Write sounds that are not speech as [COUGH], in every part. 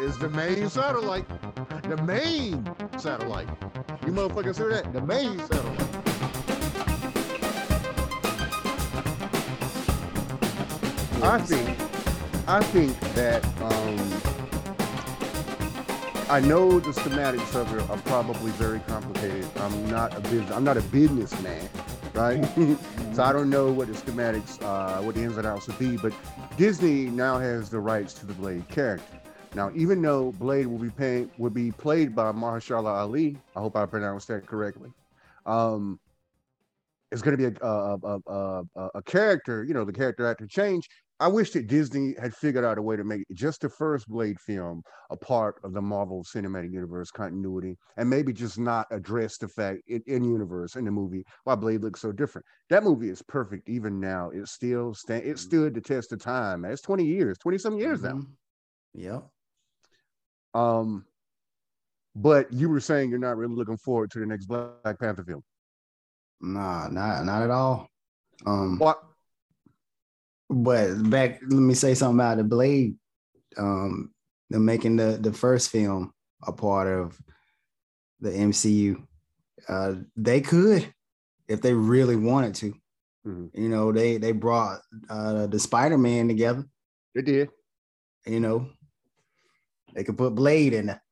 Is the main satellite. The main satellite. You motherfuckers hear that? The main satellite. I think I think that um, I know the schematics of it are probably very complicated. I'm not a business I'm not a businessman, right? [LAUGHS] so I don't know what the schematics, uh, what the ins and outs would be. But Disney now has the rights to the Blade character. Now, even though Blade will be paying, will be played by Mahershala Ali, I hope I pronounced that correctly. Um, it's going to be a a, a, a a character, you know, the character actor change. I wish that Disney had figured out a way to make just the first Blade film a part of the Marvel Cinematic Universe continuity, and maybe just not address the fact in, in universe in the movie why Blade looks so different. That movie is perfect even now. It still stand. It stood the test of time. man. It's twenty years, twenty some years now. Mhm. Yep. Um, but you were saying you're not really looking forward to the next Black Panther film. Nah, not not at all. Um, What? But back, let me say something about the Blade. Um, them making the the first film a part of the MCU. Uh, they could, if they really wanted to. Mhm. You know, they they brought uh the Spider Man together. They did. You know, they could put Blade in there.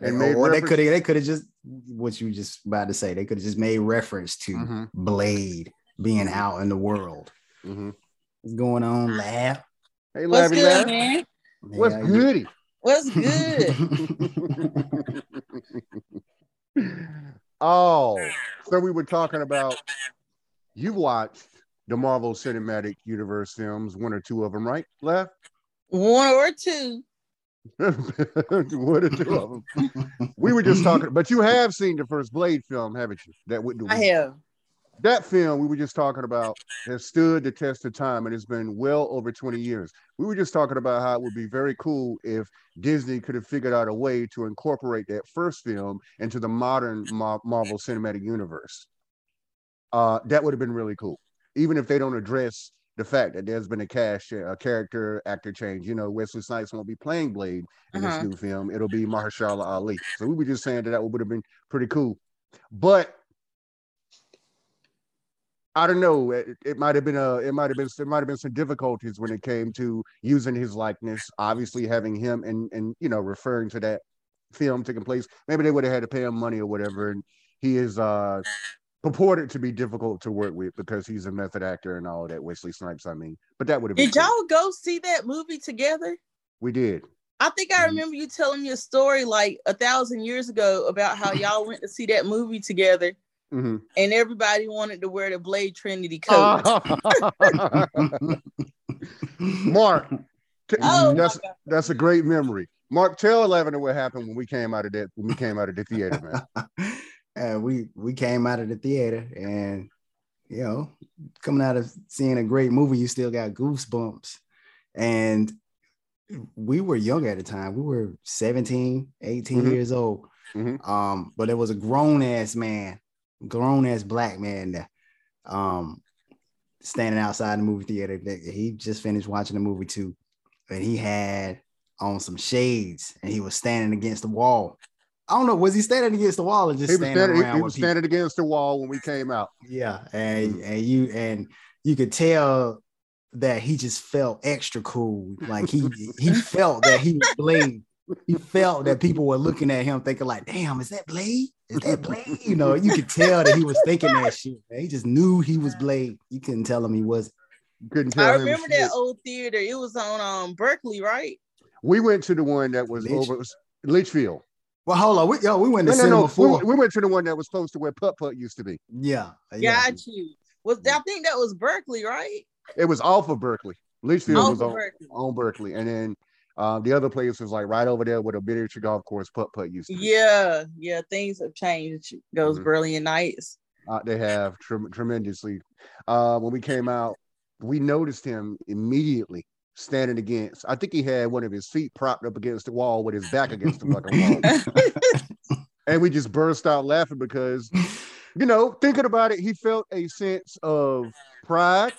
And or, they could have they could have just what you just about to say. They could have just made reference to Mhm. Blade being out in the world. hmm What's going on, laugh? Hey, What's Laffy good, Laugh. man? What's Yeah, goody? What's [LAUGHS] good? [LAUGHS] oh, so we were talking about you watched the Marvel Cinematic Universe films, one or two of them, right? Left One or two. [LAUGHS] one or two of them. We were just talking, but you have seen the first Blade film, haven't you? That would do. I have. That film we were just talking about has stood the test of time and it's been well over 20 years. We were just talking about how it would be very cool if Disney could have figured out a way to incorporate that first film into the modern Mar- Marvel Cinematic Universe. Uh, that would have been really cool, even if they don't address the fact that there's been a cast, a character actor change. You know, Wesley Snipes won't be playing Blade in Uh-huh. this new film. It'll be Mahershala Ali. So we were just saying that that would have been pretty cool. But I don't know. It, it might have been a. It might have been. There might have been some difficulties when it came to using his likeness. Obviously, having him and and you know referring to that film taking place. Maybe they would have had to pay him money or whatever. And he is uh purported to be difficult to work with because he's a method actor and all that. Wesley Snipes, I mean. But that would have been. Did cool. y'all go see that movie together? We did. I think I Mhm. remember you telling me a story like a thousand years ago about how [CLEARS THROAT] y'all went to see that movie together Mhm. and everybody wanted to wear the Blade Trinity coat. [LAUGHS] Mark, t- Oh, that's that's a great memory. Mark, tell Lavender what happened when we came out of that when we came out of the theater, man. [LAUGHS] and we we came out of the theater and you know coming out of seeing a great movie you still got goosebumps and we were young at the time we were 17 18 Mhm. years old Mhm. um but there was a grown ass man grown ass black man um standing outside the movie theater that he just finished watching the movie too and he had on some shades and he was standing against the wall I don't know. Was he standing against the wall or just He was standing standing, around he with was people? standing against the wall when we came out. Yeah, and Mm. and you and you could tell that he just felt extra cool. Like he he [LAUGHS] felt that he was Blade. He felt that people were looking at him thinking like, "Damn, is that Blade? Is that Blade?" You know, you could tell that he was thinking that shit. man. He just knew he was Blade. You couldn't tell him he was. Couldn't tell I remember shit. that old theater. It was on um Berkeley, right? We went to the one that was Litch- over Litchfield. Well, hold on. We, yo, we went to No, no, cinema no. four. We, we went to the one that was close to where Putt Putt used to be. yeah, yeah. Got you. Was I think that was Berkeley, right? It was off of Berkeley. Litchfield Off was of on, Berkeley. on Berkeley, and then uh, the other place was like right over there with a miniature golf course Putt Putt used to be. Yeah, yeah. Things have changed. Those Mhm. brilliant nights. Uh, they have trem- tremendously. Uh, when we came out, we noticed him immediately standing against. I think he had one of his feet propped up against the wall with his back against the fucking wall, [LAUGHS] and we just burst out laughing because, you know, thinking about it, he felt a sense of pride.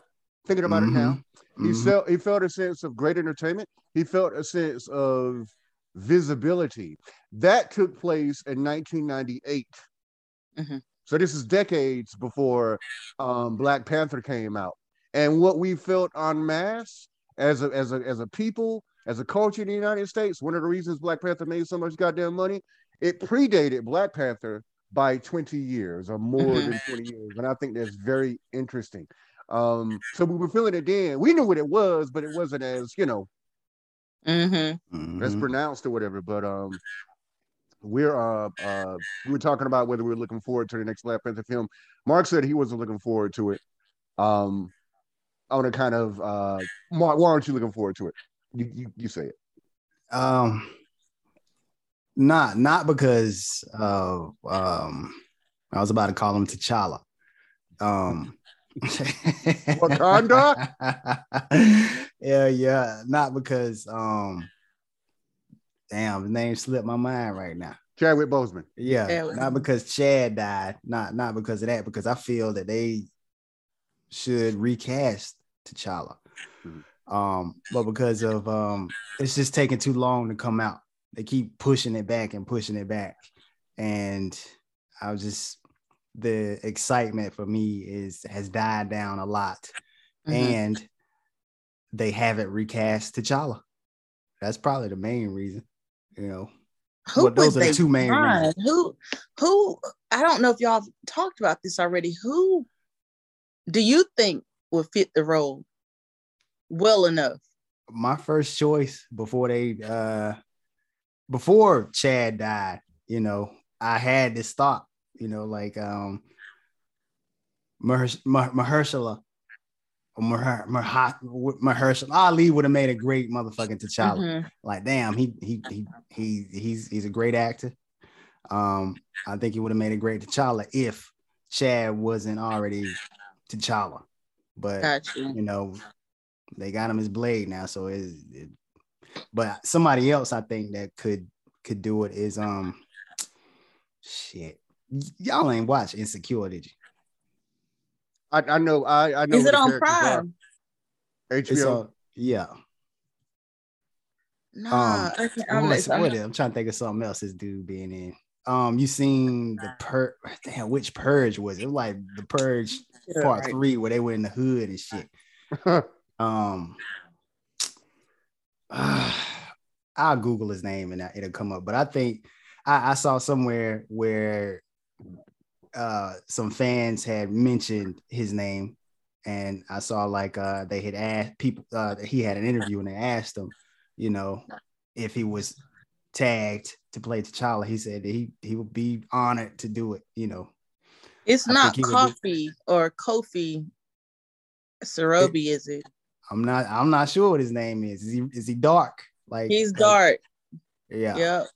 Thinking about it now, He Mhm. felt he felt a sense of great entertainment. He felt a sense of visibility. That took place in 1998. Mhm. So this is decades before um, Black Panther came out. And what we felt en masse as a as a as a people, as a culture in the United States, one of the reasons Black Panther made so much goddamn money, it predated Black Panther by 20 years or more Mhm. than 20 years. And I think that's very interesting. Um, so we were feeling it then. We knew what it was, but it wasn't as, you know, Mm-hmm. as Mhm. pronounced or whatever. But um we're uh uh we were talking about whether we were looking forward to the next Black Panther film. Mark said he wasn't looking forward to it. Um I want to kind of uh Mark, why aren't you looking forward to it? You you, you say it. Um, not not because of um, I was about to call him T'Challa. Um, [LAUGHS] Wakanda? [LAUGHS] yeah, yeah, not because um, damn, the name slipped my mind right now. Chadwick Boseman. Yeah, Yeah. not because Chad died, not not because of that, because I feel that they should recast T'Challa. Mhm. Um, but because of um, it's just taking too long to come out. They keep pushing it back and pushing it back, and I was just the excitement for me is has died down a lot, Mhm. and they haven't recast T'Challa. That's probably the main reason, you know. Who Well, those are the two main find? reasons. Who who I don't know if y'all have talked about this already. Who do you think would fit the role well enough? my first choice before they uh before Chad died, you know, I had this thought, you know, like um Mahersh- Mah- Mahershala or Maher- Mahershala Ali would have made a great motherfucking T'Challa. Mhm. Like, damn, he he he he he's he's a great actor. Um, I think he would have made a great T'Challa if Chad wasn't already T'Challa. But Got you. know, they got him as Blade now, so it, it but somebody else I think that could could do it is um shit. Y- Y'all ain't watch Insecure, did you? I, I know I I know Is it on characters are. Prime? HBO. on yeah. Nah, Um, I can't- I'm, What's- not- I'm trying to think of something else this dude being in. Um, you seen the pur damn which purge was it? It was like the purge Yeah, part right. three where they were in the hood and shit. [LAUGHS] Um, [SIGHS] I'll Google his name and it'll come up. But I think I, I saw somewhere where uh, some fans had mentioned his name, and I saw like uh, they had asked people. Uh, he had an interview and they asked him, you know, if he was tagged to play T'Challa. He said that he he would be honored to do it. You know, It's I not Coffee or Kofi Sarobi, is it? I'm not I'm not sure what his name is. Is he is he dark? Like He's dark. Yeah. Yep.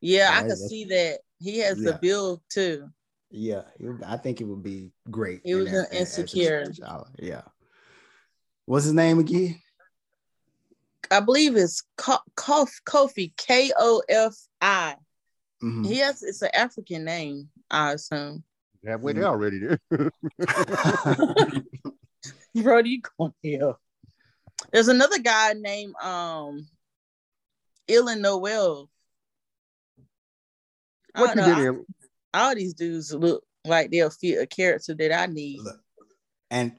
Yeah, I Yeah, could that's- see that. He has the build too. Yeah, it would- I think it would be great. He was in that- a Insecure. Yeah. What's his name again? I believe it's Ko- Kof- Kofi, K O F I. Mhm. He has it's an African name, I assume. Halfway there already there. [LAUGHS] [LAUGHS] Bro, you going here? There's another guy named um Y'lan Noel. What you know, did I- in all these dudes look like they'll fit a character that I need. Look, and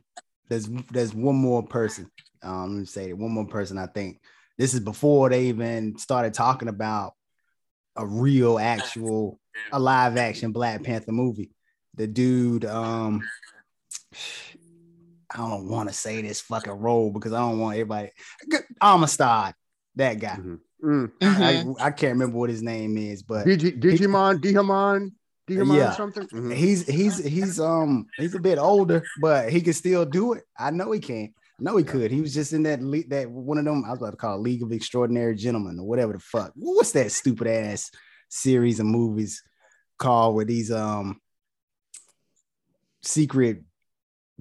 there's there's one more person. Um, let me say that one more person. I think this is before they even started talking about a real, actual, a live action Black Panther movie. The dude, um, I don't want to say this fucking role because I don't want everybody. Amistad, that guy. Mhm. Mm. Mhm. I, I can't remember what his name is, but Digi, Digimon, Digimon, Digimon Yeah. or something. Mhm. he's he's he's um he's a bit older, but he can still do it. I know he can. I know he Yeah. could. He was just in that le- that one of them. I was about to call it League of Extraordinary Gentlemen or whatever the fuck. What's that stupid ass series of movies called with these um secret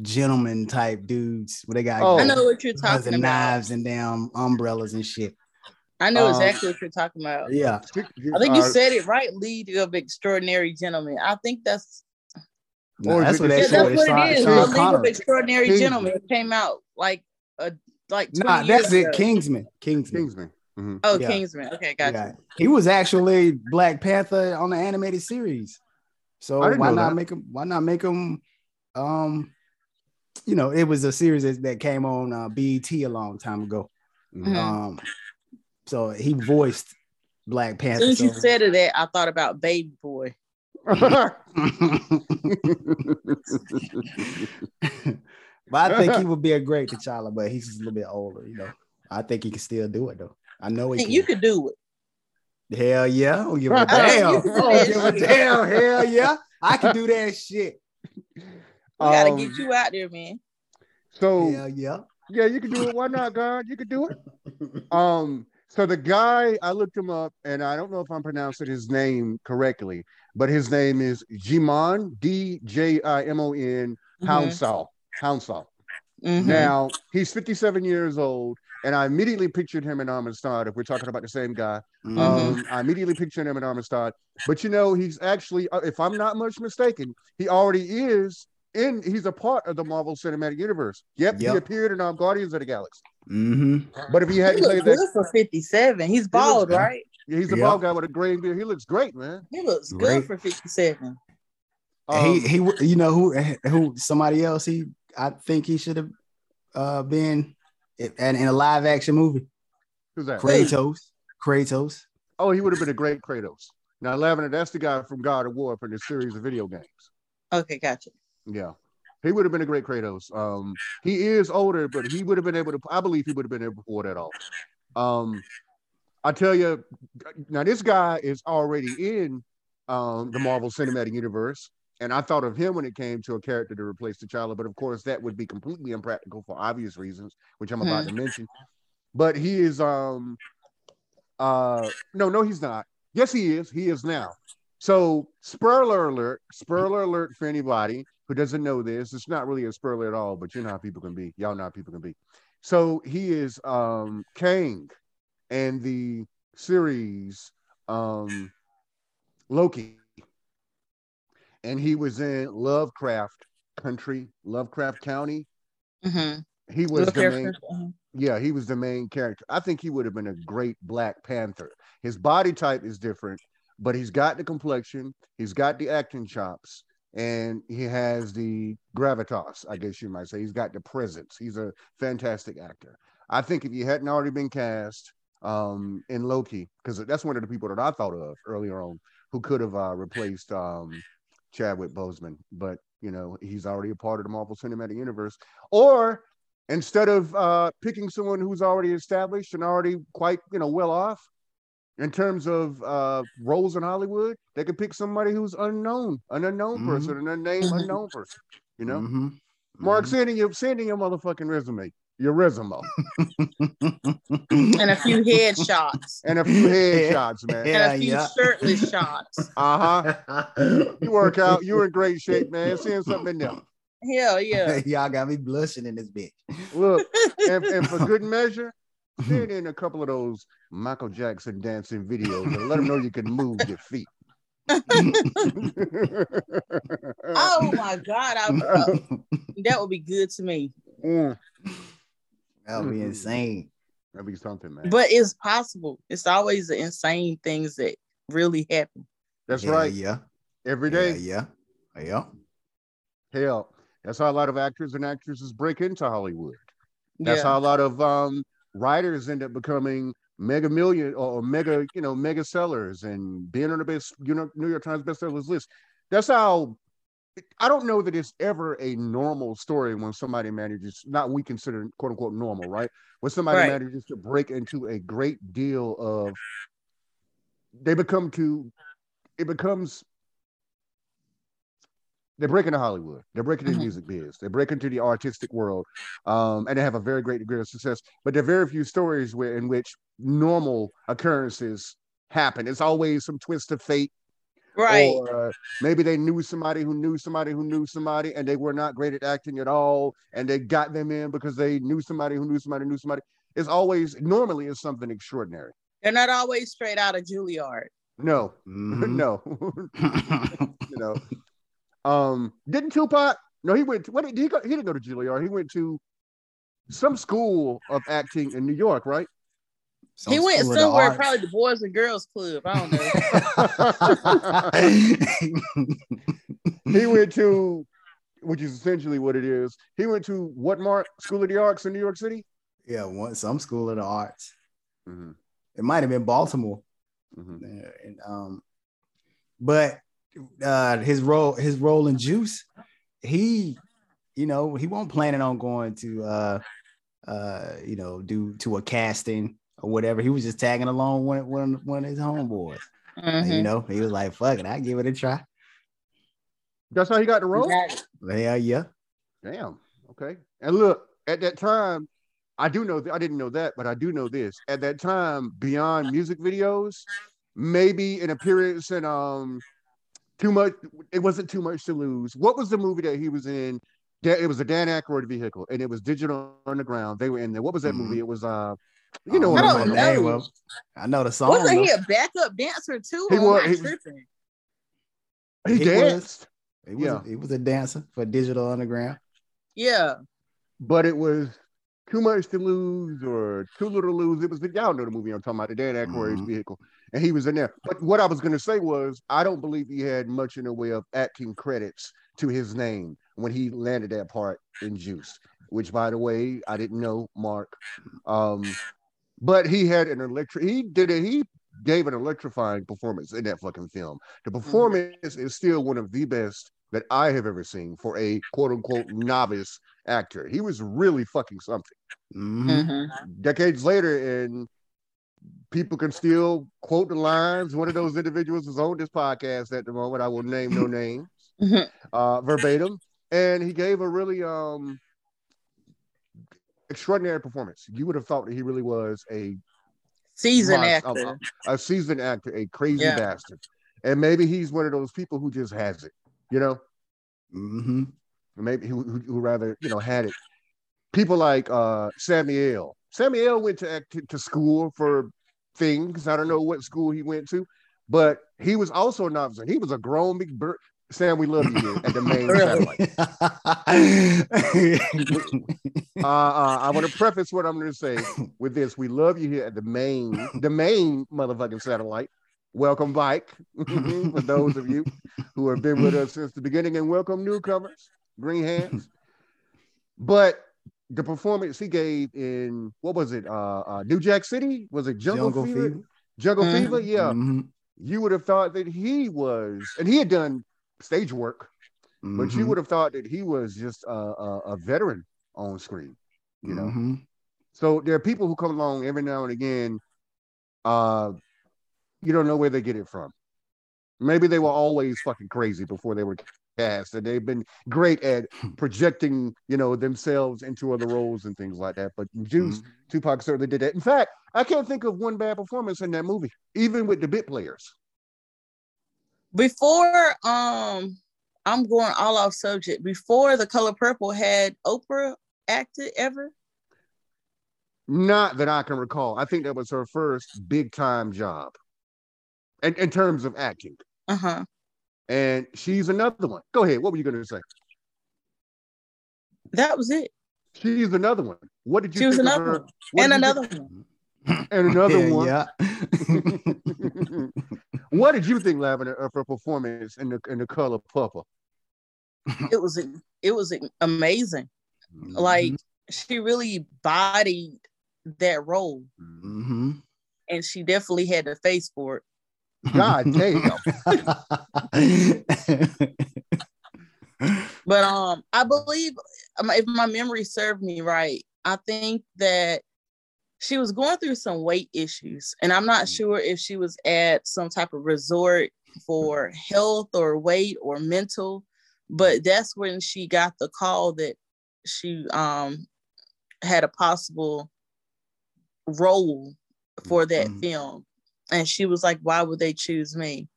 gentleman type dudes where they got Oh. I know what you're talking about. knives and damn umbrellas and shit. I know Um, exactly what you're talking about. Yeah, I think you Uh, said it right, League of Extraordinary Gentlemen. I think that's No, Or that's what yeah, that's was. what Sean, it is. Sean The League of Extraordinary Kingsley. Gentlemen came out like a like 20 Nah, years that's it. ago. Kingsman. Kingsman. Kingsman. Mhm. Oh, Yeah. Kingsman. Okay, gotcha. Yeah. He was actually Black Panther on the animated series. So why not that. make him? Why not make him? Um, you know, it was a series that, that came on uh, BET a long time ago. Mhm. Mhm. Um, so he voiced Black As Panther. soon as you so- said of that, I thought about Baby Boy. [LAUGHS] but I think he would be a great T'Challa, but he's just a little bit older, you know. I think he can still do it though. I know he Hey, can. you could do it. Hell yeah. I don't give a [LAUGHS] Oh, damn. you I don't give a damn. Hell yeah. I can do that shit. We gotta Um, get you out there, man. So Hell yeah. yeah, you can do it. Why not, God? You can do it. [LAUGHS] Um, so the guy, I looked him up, and I don't know if I'm pronouncing his name correctly, but his name is Djimon D J I M O N Hounsall. Hounsall. Mhm. Now he's 57 years old, and I immediately pictured him in Amistad. If we're talking about the same guy, Mhm. um, I immediately pictured him in Amistad. But you know, he's actually, uh, if I'm not much mistaken, he already is in. He's a part of the Marvel Cinematic Universe. Yep, Yep. he appeared in um, Guardians of the Galaxy. Mhm. But if he He hadn't looks played good that, for 57. He's bald, good. right? yeah, he's a Yep. bald guy with a gray beard. He looks great, man. He looks Great. good for 57. Um, he he you know who who somebody else he I think he should have uh been in, in a live action movie. who's that? Kratos. Kratos. Oh, he would have been a great Kratos. Now, Lavender, that's the guy from God of War from the series of video games. Okay, gotcha. Yeah. He would have been a great Kratos. Um, he is older, but he would have been able to. I believe he would have been able to pull that off. Um, I tell you, now this guy is already in um, the Marvel Cinematic Universe, and I thought of him when it came to a character to replace T'Challa, but of course that would be completely impractical for obvious reasons, which I'm about to mention. But he is. Um, uh, no, no, he's not. Yes, he is. He is now. So, spoiler alert, spoiler alert for anybody who doesn't know this. It's not really a spoiler at all, but you know how people can be. Y'all know how people can be. So, he is um Kang and the series um Loki. And he was in Lovecraft Country, Lovecraft County. Mm-hmm. He was the main, for- yeah, he was the main character. I think he would have been a great Black Panther. His body type is different, but he's got the complexion, he's got the acting chops, and he has the gravitas, I guess you might say. He's got the presence. He's a fantastic actor. I think if he hadn't already been cast um, in Loki, because that's one of the people that I thought of earlier on who could have uh, replaced um, Chadwick Boseman, but you know, he's already a part of the Marvel Cinematic Universe. Or instead of uh, picking someone who's already established and already quite you know well off in terms of uh, roles in Hollywood, they could pick somebody who's unknown, an unknown Mhm. person, an unnamed Mhm. unknown person. You know, Mhm. Mark, Mhm. send in your send in your motherfucking resume, your resume, [LAUGHS] and a few headshots and a few headshots, man. and a few yeah. shirtless [LAUGHS] shots. Uh huh. [LAUGHS] You work out. You're in great shape, man. Seeing something in there. Hell yeah. Y'all got me blushing in this bitch. Look, and, and for good measure, send [LAUGHS] in a couple of those Michael Jackson dancing videos and let them know you can move your feet. Oh [LAUGHS] my God. I, that would be good to me. Mm, That would be insane. that'd be something, man. But it's possible. It's always the insane things that really happen. That's Yeah, right. Yeah. Every day, Yeah. Yeah. Yeah. hell, that's how a lot of actors and actresses break into Hollywood. That's yeah. how a lot of um, writers end up becoming mega million or mega, you know, mega sellers and being on the best, you know, New York Times bestsellers list. That's how. I don't know that it's ever a normal story when somebody manages, not we consider quote unquote normal, right? When somebody Right. manages to break into a great deal of, they become to, it becomes they break into Hollywood. They break into the Mhm. music biz. They're breaking into the artistic world, um, and they have a very great degree of success. But there are very few stories where in which normal occurrences happen. It's always some twist of fate, right. or uh, maybe they knew somebody who knew somebody who knew somebody, and they were not great at acting at all, and they got them in because they knew somebody who knew somebody who knew somebody. It's always normally is something extraordinary. They're not always straight out of Juilliard. No, Mhm. [LAUGHS] no, [LAUGHS] [LAUGHS] you know. Um, didn't Tupac? No, he went. To, what did he go? He didn't go to Juilliard. He went to some school of acting in New York, right? Some he went school of the somewhere, probably the Boys and Girls Club. I don't know. [LAUGHS] he went to, which is essentially what it is. He went to what Mark School of the Arts in New York City. yeah, one some school of the arts. Mm-hmm. It might have been Baltimore. Mm-hmm. And, um, but uh, his role, his role in Juice, he, you know, he won't planning on going to, uh, uh, you know, do to a casting or whatever. He was just tagging along one one one of his homeboys. And, Mhm. you know, he was like, "Fuck it, I give it a try." That's how he got the role. Exactly. Yeah, yeah. Damn. Okay. And look, at that time, I do know. Th- I didn't know that, but I do know this. At that time, beyond music videos, maybe an appearance in um, too much. It wasn't too much to lose. What was the movie that he was in? It was a Dan Aykroyd vehicle, and it was Digital Underground. They were in there. What was that Mhm. movie? It was uh, you know I what I I'm don't talking about. know. Well, I know the song. Wasn't he a backup dancer too? He was- I he- He, He was. danced, He was, Yeah. he was a dancer for Digital Underground. Yeah. but it was too much to lose or too little to lose. It was the y'all know the movie I'm talking about, the Dan Aykroyd's Mhm. vehicle, and he was in there. But what I was going to say was, I don't believe he had much in the way of acting credits to his name when he landed that part in Juice. Which, by the way, I didn't know, Mark. Um, but he had an electric. He did it. He gave an electrifying performance in that fucking film. The performance is still one of the best that I have ever seen for a quote unquote novice actor. He was really fucking something. Mhm. Mhm. Decades later, and people can still quote the lines. One of those individuals is on this podcast at the moment. I will name no names [LAUGHS] uh, verbatim, and he gave a really um extraordinary performance. You would have thought that he really was a Seasoned Must- actor. a seasoned actor, a crazy Yeah. bastard. And maybe he's one of those people who just has it, you know, Mhm. maybe who, who, who rather, you know, had it. People like uh Samuel. Samuel went to act to school for things. I don't know what school he went to, but he was also an officer. He was a grown big bird. Sam, we love you at the main [LAUGHS] satellite. [LAUGHS] Uh, uh, I want to preface what I'm going to say with this. We love you here at the main, the main motherfucking satellite. Welcome back [LAUGHS] for those of you who have been with us since the beginning, and welcome newcomers, green hands. But the performance he gave in what was it? Uh, uh New Jack City? Was it Jungle, Jungle Fever? Fever. Jungle Mhm. Fever? Yeah. Mhm. You would have thought that he was, and he had done stage work, but you Mhm. would have thought that he was just a, a, a veteran on screen. You know. Mhm. So there are people who come along every now and again. Uh, you don't know where they get it from. Maybe they were always fucking crazy before they were cast, and they've been great at projecting, you know, themselves into other roles and things like that. But Juice, Tupac certainly did that. In fact, I can't think of one bad performance in that movie, even with the bit players. Before um I'm going all off subject. Before the color purple had Oprah acted ever? Not that I can recall. I think that was her first big time job, in, in terms of acting. Uh-huh. And she's another one. Go ahead. What were you going to say? That was it. She's another one. What did you She was think of another one. what and another think- one. and another [LAUGHS] Yeah, one. yeah. [LAUGHS] what did you think, Lavender, of her performance in the in the color purple? It was it was amazing. Like she really bodied that role Mhm. and she definitely had the face for it. God damn. But um, I believe um, if my memory served me right, I think that she was going through some weight issues, and I'm not sure if she was at some type of resort for health or weight or mental. But that's when she got the call that she um had a possible role for that Mhm. film, and she was like, "Why would they choose me?"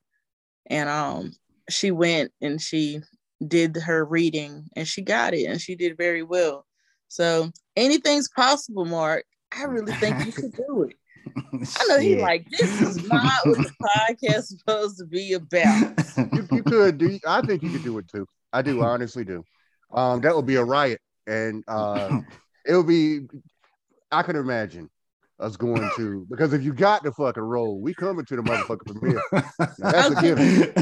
And um, she went and she did her reading and she got it and she did very well. So anything's possible, Mark. I really think you should do it. [LAUGHS] I know he's Shit. like, this is not what the podcast is supposed to be about. [LAUGHS] you, you could do. I think you could do it too. I do. I honestly do. Um, that would be a riot, and uh, [LAUGHS] it would be. I could imagine us going to because if you got the fucking role, we coming to the motherfucking premiere. Now, [LAUGHS] that's a given.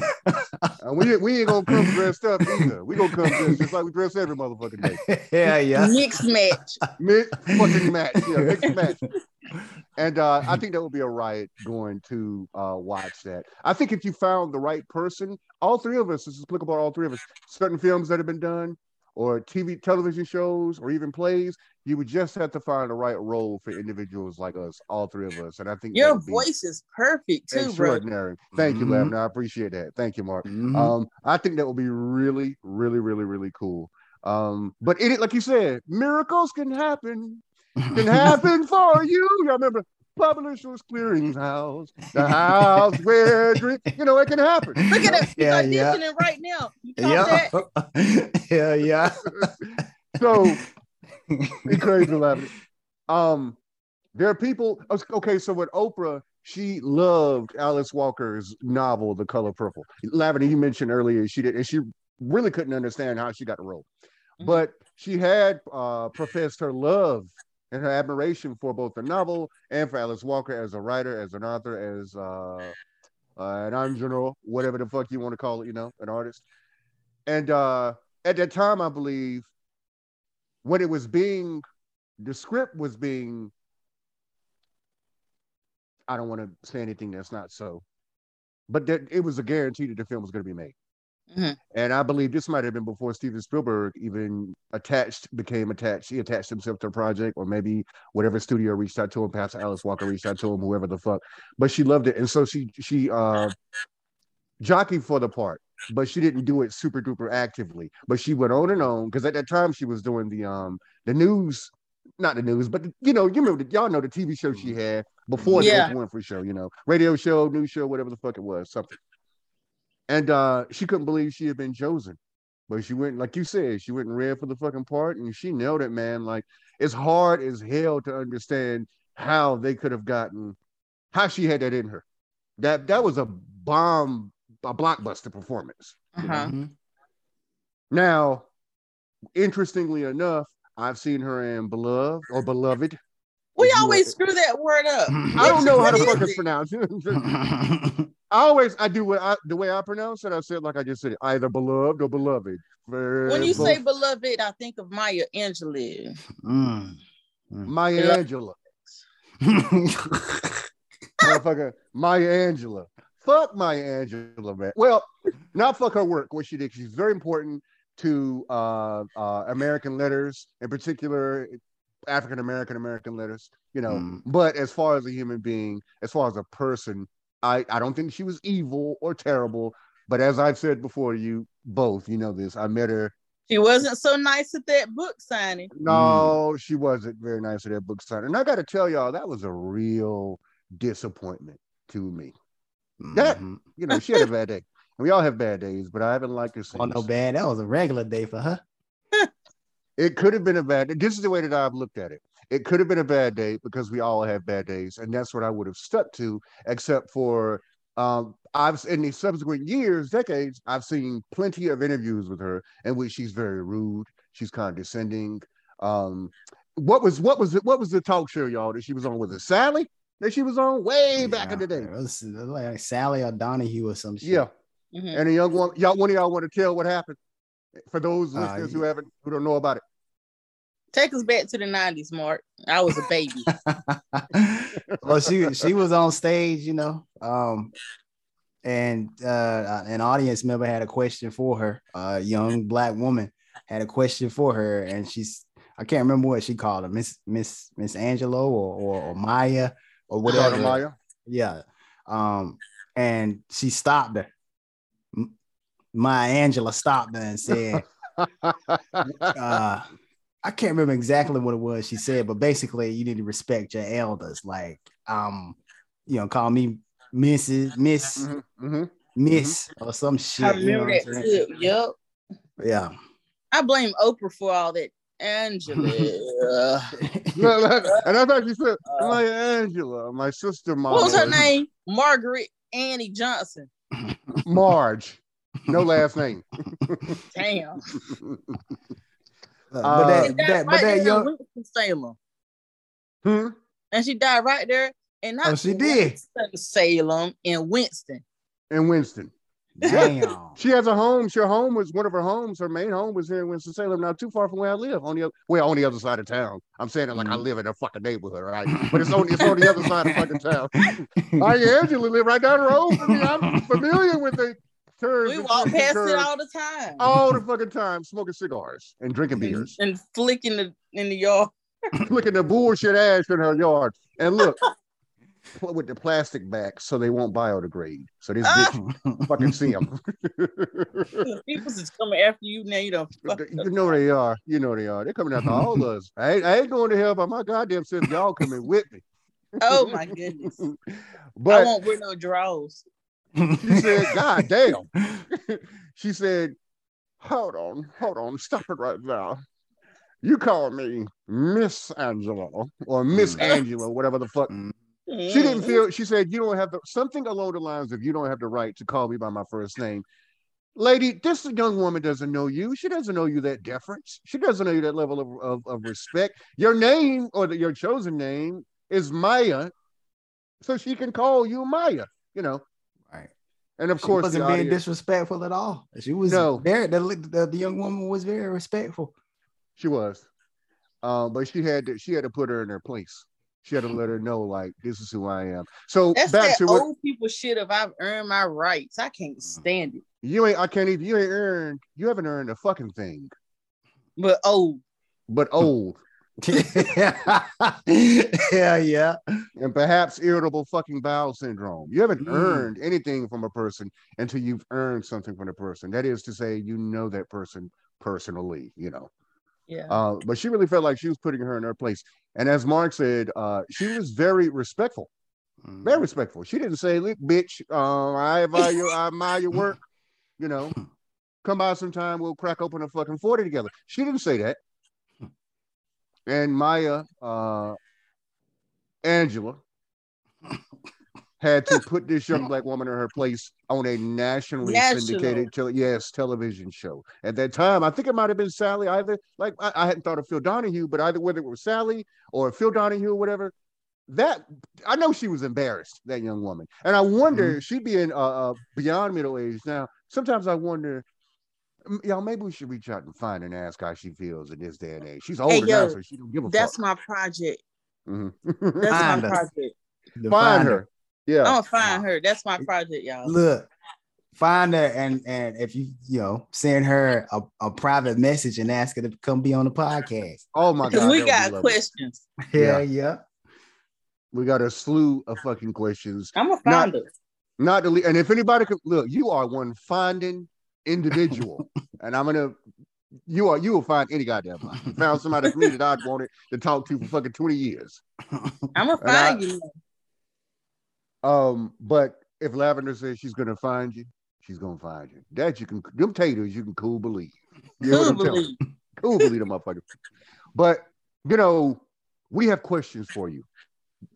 And we we ain't gonna come dressed up either. We gonna come dressed just like we dress every motherfucking day. [LAUGHS] yeah, yeah. Mixed match. Mixed fucking match, yeah, mixed match. And uh, I think that would be a riot going to uh, watch that. I think if you found the right person, all three of us, this is applicable to all three of us, certain films that have been done, or TV, television shows, or even plays, you would just have to find the right role for individuals like us, all three of us. And I think Your voice is perfect too, bro. Thank you, Mhm. Lavender. I appreciate that. Thank you, Mark. Mhm. Um, I think that would be really, really, really, really cool. Um, but it, like you said, miracles can happen. Can [LAUGHS] happen for you. Y'all remember Publishers Clearinghouse, the house where [LAUGHS] dream- you know it can happen. Look at it. He's Yeah, yeah. auditioning right now. You caught that? yeah, [LAUGHS] yeah, yeah. So be crazy, Lavender. Um, there are people. Okay, so with Oprah, she loved Alice Walker's novel, The Color Purple. Lavender, you mentioned earlier she did, and she really couldn't understand how she got the role, Mhm. but she had uh, professed her love and her admiration for both the novel and for Alice Walker as a writer, as an author, as uh, uh, an entrepreneur, whatever the fuck you want to call it, you know, an artist. And uh, at that time, I believe when it was being, the script was being, I don't want to say anything that's not so, but that it was a guarantee that the film was going to be made. Mhm. And I believe this might have been before Steven Spielberg even attached, became attached. He attached himself to a project, or maybe whatever studio reached out to him. Perhaps Alice Walker reached out to him, whoever the fuck. But she loved it, and so she she uh jockeyed for the part, but she didn't do it super duper actively. But she went on and on because at that time she was doing the um the news, not the news, but the, you know you remember the, y'all know the TV show she had before Yeah. the Oprah Winfrey show, you know, radio show, news show, whatever the fuck it was, something. And uh she couldn't believe she had been chosen. But she went, like you said, she went and read for the fucking part and she nailed it, man. Like it's hard as hell to understand how they could have gotten how she had that in her. That that was a bomb, a blockbuster performance. Uh-huh. Mhm. Now, interestingly enough, I've seen her in Beloved or Beloved. We always screw that word up. I don't know how to the is fuck it's it? [LAUGHS] [LAUGHS] pronounced. I always I do what I, the way I pronounce it. I say it like I just said it, either beloved or beloved. When you Both- say beloved, I think of Maya Angelou. Mm. Maya Beloved. Angela, motherfucker, Maya Angela. Fuck Maya Angela, man. Well, not fuck her work, what she did. She's very important to uh, uh, American letters, in particular African American American letters. You know, Mm. but as far as a human being, as far as a person, I I don't think she was evil or terrible. But as I've said before, you both, you know this. I met her. She wasn't so nice at that book signing. No, she wasn't very nice at that book signing. And I got to tell y'all, that was a real disappointment to me. That- Mhm. You know, she had a bad day. We all have bad days, but I haven't liked her since. Oh no, bad. That was a regular day for her. It could have been a bad day. This is the way that I've looked at it. It could have been a bad day because we all have bad days, and that's what I would have stuck to, except for um, I've in the subsequent years, decades, I've seen plenty of interviews with her in which she's very rude, she's condescending. Um, what was what was it? What was the talk show, y'all, that she was on? Was it Sally that she was on way back in the day? It was like Sally or Donahue or some shit. Yeah. Mhm. And a young one, y'all, one of y'all want to tell what happened for those Uh, listeners who haven't, who don't know about it. Take us back to the 90s, Mark. I was a baby. [LAUGHS] well, she she was on stage, you know, um, and uh, an audience member had a question for her. A young black woman had a question for her, and she's I can't remember what she called her, Miss Miss Miss Angelo or, or or Maya or whatever. Donna Maya. Yeah, um, and she stopped her. M- Maya Angela stopped her and said, [LAUGHS] uh, I can't remember exactly what it was she said, but basically, you need to respect your elders. Like, um, you know, call me Mrs. Miss Mhm, mhm. Miss or some shit. I you know remember that too. Yep. Yeah. I blame Oprah for all that. Angela. [LAUGHS] Look, look, and that's actually said, my Angela, my sister, Maya. what was her name? Margaret Annie Johnson. Marge. No last name. Damn. [LAUGHS] Uh, but She that, that but right there that in young Winston-Salem. Hmm? And she died right there. And not Oh, she did? Salem in Winston. And Winston. damn. [LAUGHS] She has a home. Her home was one of her homes. Her main home was here in Winston Salem, not too far from where I live. On the other, well, on the other side of town. I'm saying it like I Mhm. live in a fucking neighborhood, right? But it's on it's on the other side of fucking town. [LAUGHS] I Angela live right down the road from me. I'm familiar with the turns. We walk past it all the time. all the fucking time, smoking cigars and drinking beers, And flicking the in the yard. [LAUGHS] [LAUGHS] looking at bullshit ash in her yard. And look, with the plastic back so they won't biodegrade. So this Ah! bitch [LAUGHS] fucking see them. People is coming after you now. You don't you know they are. You know they are. They're coming after all of us. I ain't, I ain't going to hell by my goddamn self. Y'all coming with me. Oh my goodness. But I won't wear no drawers. She said, [LAUGHS] God damn. [LAUGHS] she said, Hold on, hold on, stop it right now. You call me Miss Angela or Miss Mm. Angela, whatever the fuck. Mm. She didn't Mm. feel, she said, You don't have the something along the lines of you don't have the right to call me by my first name. Lady, this young woman doesn't know you. She doesn't know you that deference. She doesn't know you that level of, of, of respect. Your name or the, your chosen name is Maya. So she can call you Maya, you know. Right. And of She course, wasn't being audience- disrespectful at all. She was No. very the, the, the young woman was very respectful. She was. Um, but she had to she had to put her in her place. She had to let her know, like, this is who I am. So That's back that to what old people shit if I've earned my rights. I can't stand it. you ain't I can't even you ain't earned you haven't earned a fucking thing. But old. But old [LAUGHS] yeah, yeah. and perhaps irritable fucking bowel syndrome. You haven't Mm. earned anything from a person until you've earned something from a person. That is to say, you know that person personally, you know. yeah. Uh, but she really felt like she was putting her in her place. And as Mark said, uh, she was very respectful. Mm. very respectful. She didn't say, "Look, bitch, uh, I value, I admire your work. You know, [LAUGHS] come by sometime. We'll crack open a fucking forty together." She didn't say that. And Maya, uh, Angela, had to put this young black woman in her place on a nationally National. syndicated, tele- yes, television show. At that time, I think it might have been Sally. Either like I, I hadn't thought of Phil Donahue, but either whether it was Sally or Phil Donahue or whatever, that I know she was embarrassed, that young woman, and I wonder she being uh, uh beyond middle age now. Sometimes I wonder, y'all, maybe we should reach out and find and ask how she feels in this day and age. She's older now, yo, so she don't give a That's fuck. my project. Mhm. That's Find my her. project. To find her. Yeah. I'm gonna find her. That's my project, y'all. Look, find her and and if you you know send her a, a private message and ask her to come be on the podcast. Oh my Because god. we that would be got questions. Yeah. Yeah, yeah. We got a slew of fucking questions. I'm gonna Not- find her. Not delete. And if anybody could look, you are one finding individual, [LAUGHS] and I'm gonna. You are. You will find any goddamn. body. You found somebody for me that I'd wanted to talk to for fucking twenty years. I'm gonna And I- find you. Um, but if Lavender says she's gonna find you, she's gonna find you. That you can. Them taters, you can cool believe. You know what Cool I'm telling you? believe. cool believe them motherfuckers. But you know, we have questions for you,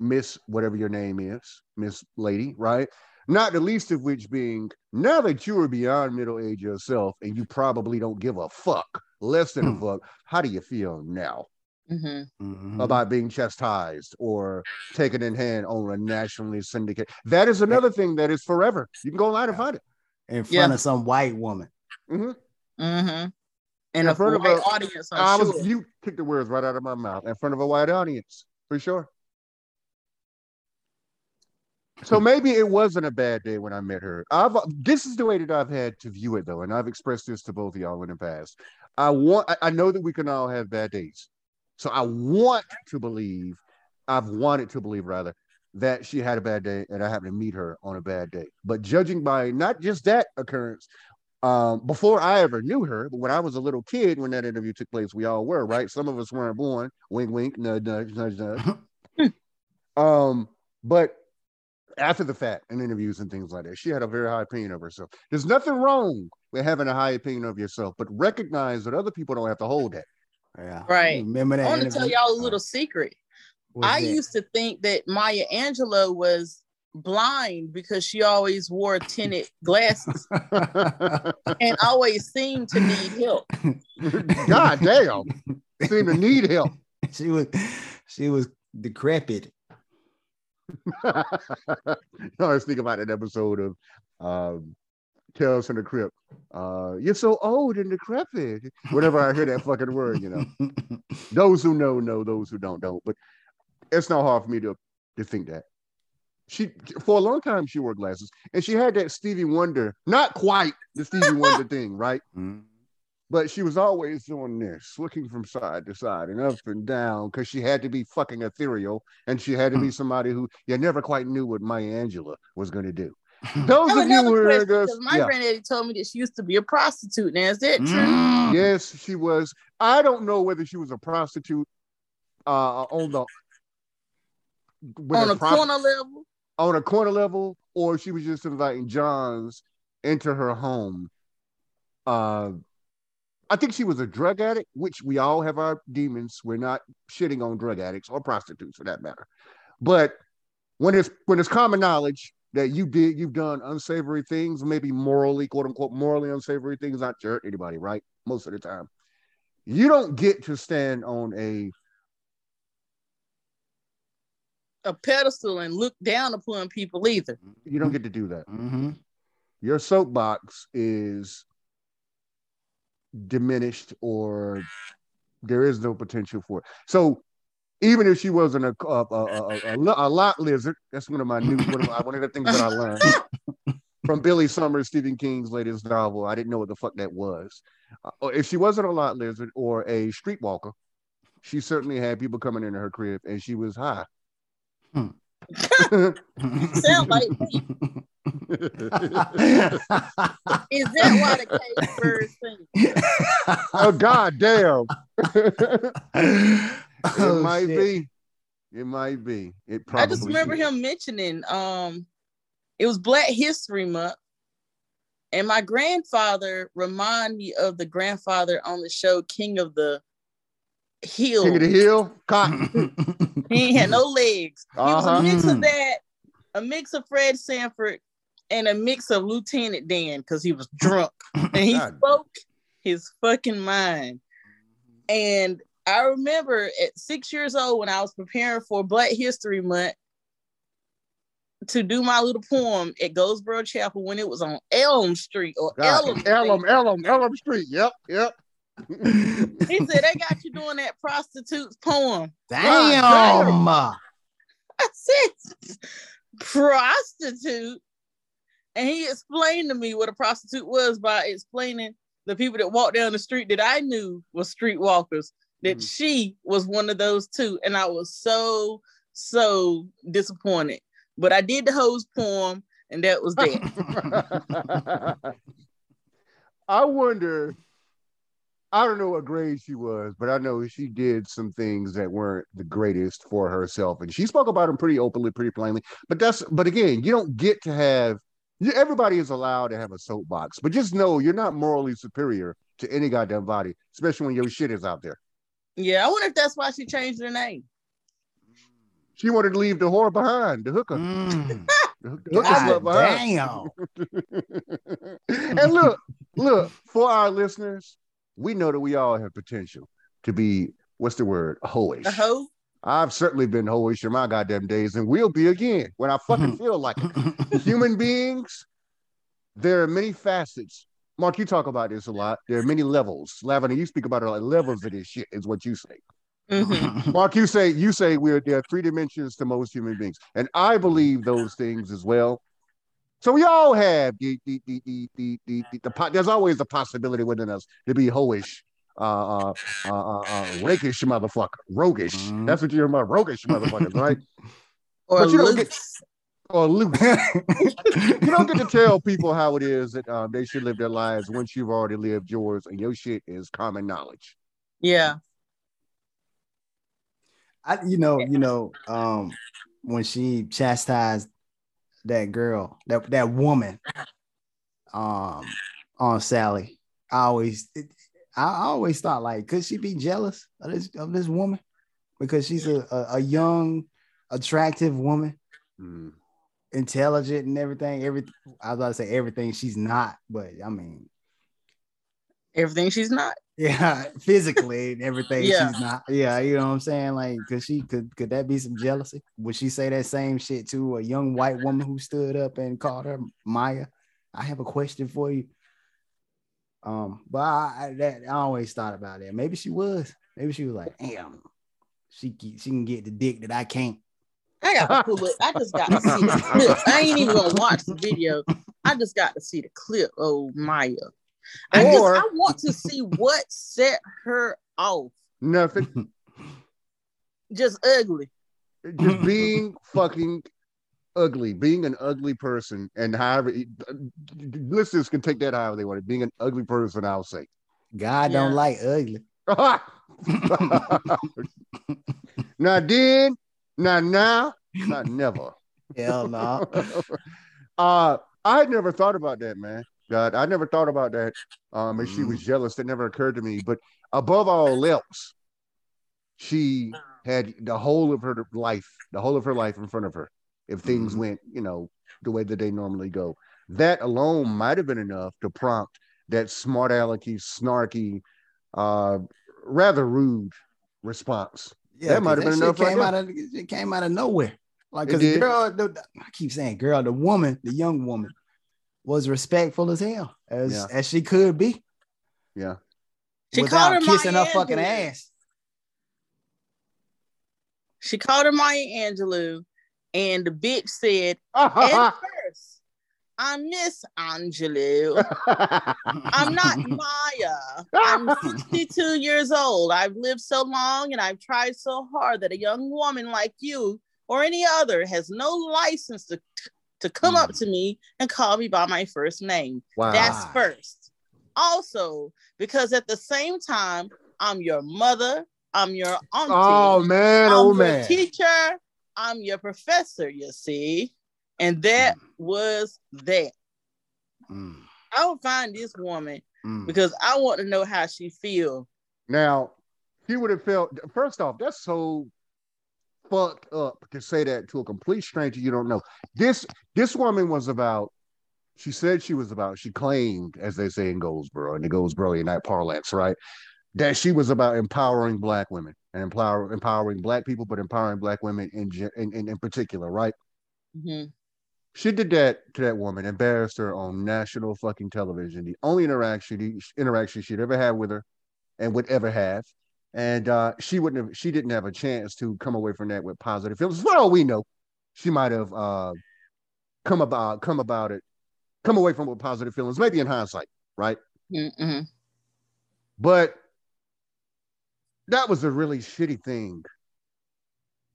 Miss whatever your name is, Miss Lady, right? Not the least of which being now that you are beyond middle age yourself and you probably don't give a fuck, less than a Hmm. fuck. How do you feel now Mhm. Mhm. about being chastised or taken in hand on a nationally syndicate? That is another thing that is forever. You can go online and find it. in front Yeah. of some white woman. Mm-hmm. In And a front of white a- audience, I'm I sure. was you took the words right out of my mouth in front of a white audience for sure. So maybe it wasn't a bad day when I met her. I've this is the way that I've had to view it though, and I've expressed this to both of y'all in the past. I want I- know that we can all have bad days. So I want to believe, I've wanted to believe rather, that she had a bad day and I happened to meet her on a bad day. But judging by not just that occurrence, um, before I ever knew her, but when I was a little kid, when that interview took place, we all were, right? Some of us weren't born. Wink, wink, nudge, nudge, nudge, nudge. [LAUGHS] um, but after the fact, in interviews and things like that, she had a very high opinion of herself. There's nothing wrong with having a high opinion of yourself, but recognize that other people don't have to hold that. Yeah. Right. Remember that? I want to tell y'all a Uh, little secret. what's I that? used to think that Maya Angelou was blind because she always wore tinted [LAUGHS] glasses [LAUGHS] and always seemed to need help. God damn. Seem to need help. [LAUGHS] she was she was decrepit. [LAUGHS] I always think about that episode of um, Tales from the Crypt. Uh, you're so old and decrepit. Whenever I hear that fucking word, you know. [LAUGHS] Those who know know, those who don't don't. But it's not hard for me to to think that. She for a long time she wore glasses and she had that Stevie Wonder, not quite the Stevie Wonder [LAUGHS] thing, right? Mhm. But she was always doing this, looking from side to side and up and down, because she had to be fucking ethereal, and she had to be somebody who you never quite knew what Maya Angelou was going to do. [LAUGHS] Those of you another who are question because my yeah, granddaddy told me that she used to be a prostitute. Now is that true? Mm. yes, she was. I don't know whether she was a prostitute uh, on the On a a prop- corner level? on a corner level, or she was just inviting Johns into her home. Uh, I think she was a drug addict, which we all have our demons. We're not shitting on drug addicts or prostitutes for that matter. But when it's when it's common knowledge that you did you've done unsavory things, maybe morally, quote unquote, morally unsavory things, not to hurt anybody, right? Most of the time. You don't get to stand on a A pedestal and look down upon people either. you don't get to do that. Mhm. your soapbox is diminished or there is no potential for it. So even if she wasn't a a, a, a, a, lot lizard, that's one of my new one of, my, one of the things that I learned [LAUGHS] from Billy Summers, Stephen King's latest novel. I didn't know what the fuck that was. Uh, if she wasn't a lot lizard or a streetwalker, she certainly had people coming into her crib and she was high. Hmm. Sound like [LAUGHS] me. Is that why the cage birds sing? oh god damn. [LAUGHS] it Oh, might shit. be. It might be. It probably I just remember is. him mentioning um it was Black History Month. And my grandfather remind me of the grandfather on the show King of the Hill. King of the Hill, Cotton. He ain't had no legs. He was Uh-huh. a mix Mm. of that, a mix of Fred Sanford, and a mix of Lieutenant Dan because he was drunk and he God. spoke his fucking mind. And I remember at six years old when I was preparing for Black History Month to do my little poem at Goldsboro Chapel when it was on Elm Street or God. Elm. Elm, Street. Elm, Elm Street. Yep, yep. He said they got you doing that prostitute's poem. Damn. I said prostitute. And he explained to me what a prostitute was by explaining the people that walked down the street that I knew were streetwalkers, that Mhm. she was one of those too. And I was so, so disappointed. But I did the hose poem, and that was that. [LAUGHS] [LAUGHS] I wonder. I don't know what grade she was, but I know she did some things that weren't the greatest for herself, and she spoke about them pretty openly, pretty plainly. But that's, but again, you don't get to have. You, everybody is allowed to have a soapbox, but just know you're not morally superior to any goddamn body, especially when your shit is out there. yeah, I wonder if that's why she changed her name. She wanted to leave the whore behind, the hooker. Mm. The [LAUGHS] hook- the hooker God slut behind. damn. [LAUGHS] and look, look, for our listeners, we know that we all have potential to be what's the word? Hoish. A hoe? I've certainly been hoish in my goddamn days, and will be again when I fucking feel like it. [LAUGHS] Human beings, there are many facets. Mark, you talk about this a lot. There are many levels. Lavender, you speak about it like levels of this shit, is what you say. Mhm. Mark, you say you say we're there are three dimensions to most human beings, and I believe those things as well. So we all have the the the the the, the, the, the po- there's always the possibility within us to be hoish, uh, uh, uh, uh, uh rakish motherfucker, roguish. Mhm. That's what you're about, roguish motherfuckers, right? [LAUGHS] Or But you don't get- Or loose. [LAUGHS] you don't get to tell people how it is that um, they should live their lives once you've already lived yours, and your shit is common knowledge. Yeah. I, you know, you know, um, when she chastised that girl, that that woman, um, on Sally, I always, it, I always thought like, could she be jealous of this of this woman because she's a a, a young, attractive woman? Mm. intelligent and everything. Every I was about to say everything she's not, but I mean everything she's not. Yeah, physically and [LAUGHS] everything Yeah. she's not. Yeah, you know what I'm saying? Like, could she could could that be some jealousy? Would she say that same shit to a young white woman who stood up and called her Maya? I have a question for you. Um, but I, I that I always thought about that. Maybe she was. Maybe she was like, damn, she she can get the dick that I can't. I got to pull it. I just got to see the clip. I ain't even gonna watch the video. I just got to see the clip. Oh Maya. I just Or- I want to see what set her off. Nothing. [LAUGHS] Just ugly. Just being fucking ugly, being an ugly person, and however listeners can take that however they want it. Being an ugly person, I'll say. God Yeah. don't like ugly. [LAUGHS] not then, not now, not never. Hell no. [LAUGHS] uh, I had never thought about that, man. God, I never thought about that. Um, if she was jealous, that never occurred to me. But above all else, she had the whole of her life, the whole of her life in front of her. If things Mhm. went, you know, the way that they normally go, that alone might have been enough to prompt that smart alecky, snarky, uh, rather rude response. Yeah, That might have been enough right Came there. out of it came out of nowhere. Like, cause the girl, the, I keep saying, girl, the woman, the young woman, was respectful as hell as Yeah. as she could be, Yeah. She without called her kissing her Maya fucking Angelou. ass. She called her Maya Angelou, and the bitch said, at [LAUGHS] first, I'm Miss Angelou. [LAUGHS] I'm not Maya. I'm [LAUGHS] 62 years old. I've lived so long and I've tried so hard that a young woman like you or any other has no license to, to come up to me and call me by my first name. wow. That's first. Also, because at the same time, I'm your mother, I'm your auntie, oh man, I'm oh your man. teacher, I'm your professor, you see. And that was that. Mm, I will find this woman mm. because I want to know how she feel. Now, he would have felt first off, that's so fucked up to say that to a complete stranger you don't know. This this woman was about, she said she was about, she claimed, as they say in Goldsboro, in the Goldsboro night parlance, right? That she was about empowering black women and empower, empowering black people, but empowering black women in, in, in, in particular, right? Mhm. She did that to that woman, embarrassed her on national fucking television. The only interaction the interaction she'd ever had with her, and would ever have, and uh, she wouldn't have. She didn't have a chance to come away from that with positive feelings. For all we know, she might have uh, come about come about it, come away from it with positive feelings. Maybe in hindsight, right? Mhm. But that was a really shitty thing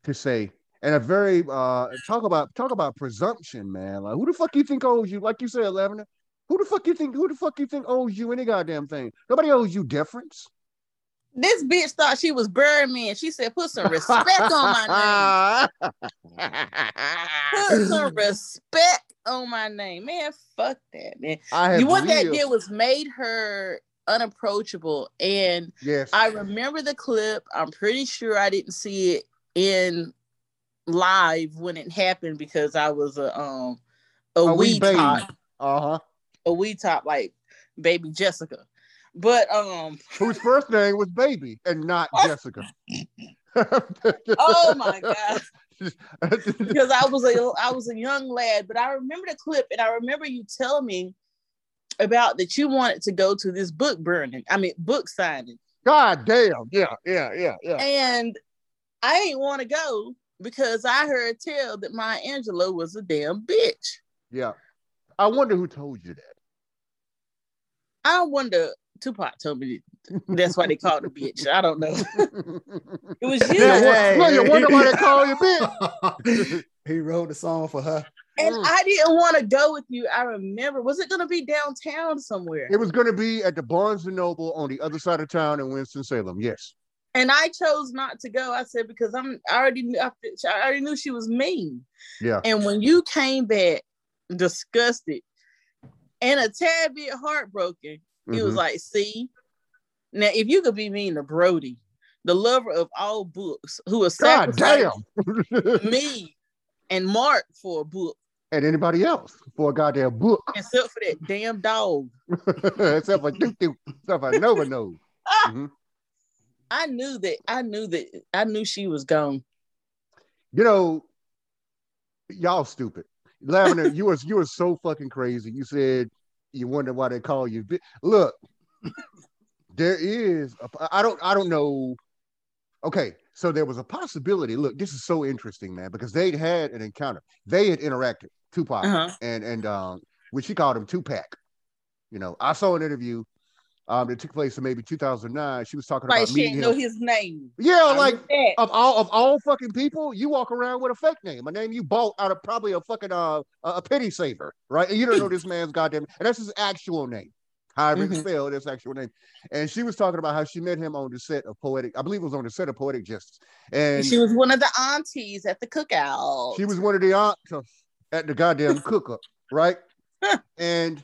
to say. And a very uh talk about talk about presumption, man. Like who the fuck you think owes you? Like you said, Lavender, who the fuck you think who the fuck you think owes you any goddamn thing? Nobody owes you deference. This bitch thought she was burying me, and she said, "Put some respect on my name. Put some [LAUGHS] respect on my name, man. Fuck that, man. You what that did was made her unapproachable, and Yes. I remember the clip. I'm pretty sure I didn't see it in live when it happened because I was a um a, A wee wee top, uh-huh. a wee top like baby Jessica. But um, Whose first name was Baby and not Jessica. [LAUGHS] oh my god, [LAUGHS] because I was a I was a young lad, but I remember the clip and I remember you telling me about that you wanted to go to this book burning. I mean book signing. God damn. Yeah, yeah, yeah, yeah. And I ain't want to go because I heard tell that my Angelou was a damn bitch. Yeah. I wonder who told you that. I wonder. Tupac told me that's why they called her bitch. I don't know. [LAUGHS] It was you. Yeah, Hey, well, you hey. wonder why they call you bitch. [LAUGHS] he wrote a song for her. And Mm. I didn't want to go with you. I remember. Was it going to be downtown somewhere? It was going to be at the Barnes and Noble on the other side of town in Winston Salem. Yes. And I chose not to go. I said because I'm. I already knew. I I already knew she was mean. Yeah. And when you came back disgusted and a tad bit heartbroken, He was Mhm. like, see, now if you could be mean to Brody, the lover of all books, who was God damn. me and Mark for a book, and anybody else for a goddamn book, [LAUGHS] Except for that damn dog. [LAUGHS] except for Duke Duke, except for Nova knows. [LAUGHS] Mhm. I knew that. I knew that. I knew she was gone. You know, y'all stupid. Lavender, you was you were so fucking crazy. You said you wonder why they call you. Look, there is. A, I don't. I don't know. Okay, so there was a possibility. Look, this is so interesting, man, because they'd had an encounter. They had interacted. Tupac Uh-huh. and and um, which she called him Tupac. You know, I saw an interview. Um, that took place in maybe 2009. She was talking Like about she meeting didn't him. know his name. yeah, I like of all of all fucking people, you walk around with a fake name, a name you bought out of probably a fucking uh a penny saver, right? And you don't know this man's goddamn, and that's his actual name. However Mhm. spelled, his actual name. And she was talking about how she met him on the set of Poetic, I believe it was on the set of Poetic Justice, and she was one of the aunties at the cookout. she was one of the aunts at the goddamn cook up, right? [LAUGHS] and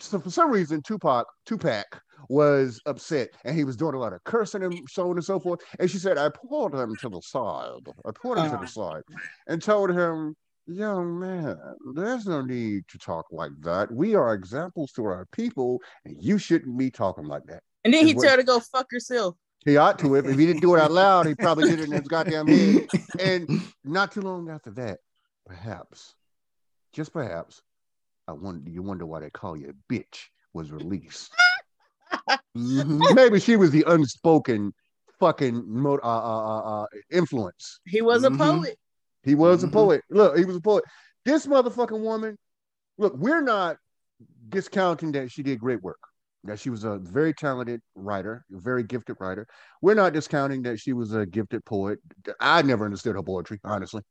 so for some reason, Tupac, Tupac was upset and he was doing a lot of cursing and so on and so forth. And she said, I pulled him to the side. I pulled him to Oh. the uh-huh. side and told him, Young man, there's no need to talk like that. We are examples to our people, and you shouldn't be talking like that. and then he told her to go fuck yourself. He ought to have. If he didn't do it out loud, he probably did it in his goddamn head. [LAUGHS] And not too long after that, perhaps, just perhaps, I wonder you wonder why they call you a bitch was released. Mhm. [LAUGHS] Maybe she was the unspoken fucking mo- uh, uh, uh, uh, influence. He was Mhm. a poet. He was a Mhm. poet. Look, he was a poet. This motherfucking woman. Look, we're not discounting that she did great work. That she was a very talented writer, a very gifted writer. We're not discounting that she was a gifted poet. I never understood her poetry, honestly.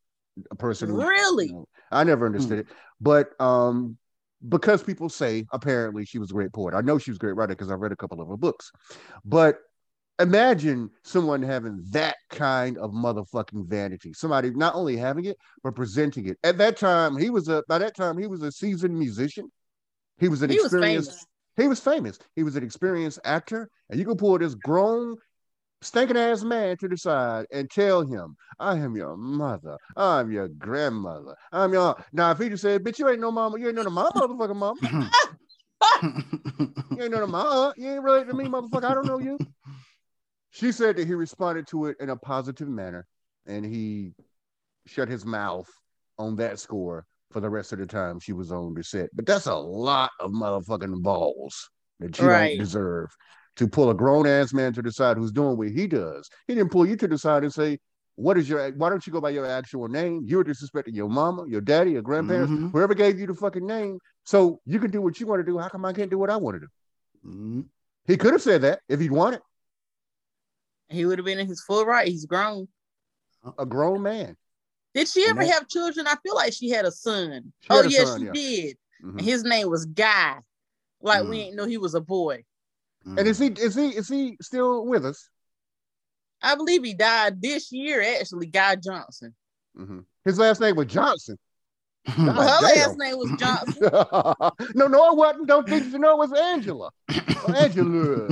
A person who Really? you know, I never understood it. But um, because people say apparently she was a great poet. I know she was a great writer because I read a couple of her books. But imagine someone having that kind of motherfucking vanity. Somebody not only having it, but presenting it. At that time, he was a by that time he was a seasoned musician. He was an He experienced famous. he was famous. He was an experienced actor, and you could pull this grown, stinking ass man to the side and tell him, "I am your mother. I'm your grandmother. I'm your." Now, if he just said, "Bitch, you ain't no mama. You ain't none of my motherfucking mama. [LAUGHS] You ain't none of my aunt. You ain't related to me, motherfucker. I don't know you." She said that he responded to it in a positive manner, and he shut his mouth on that score for the rest of the time she was on the set. But that's a lot of motherfucking balls that you Right. don't deserve to pull a grown ass man to the side who's doing what he does. He didn't pull you to the side and say, "What is your? Why don't you go by your actual name? You're disrespecting your mama, your daddy, your grandparents, Mhm. whoever gave you the fucking name. So you can do what you want to do. How come I can't do what I want to do?" Mhm. He could have said that if he'd wanted. He would have been in his full right. He's grown. A grown man. Did she ever that- have children? I feel like she had a son. She oh had yes, son, she yeah. did. Mhm. And his name was Guy. Like we Mm. ain't know he was a boy. And is he is he is he still with us? I believe he died this year. Actually, Guy Johnson. Mhm. His last name was Johnson. [LAUGHS] Well, her damn. last name was Johnson. [LAUGHS] no, no, it wasn't. Don't think you know it was Angela. [COUGHS] Oh, Angela.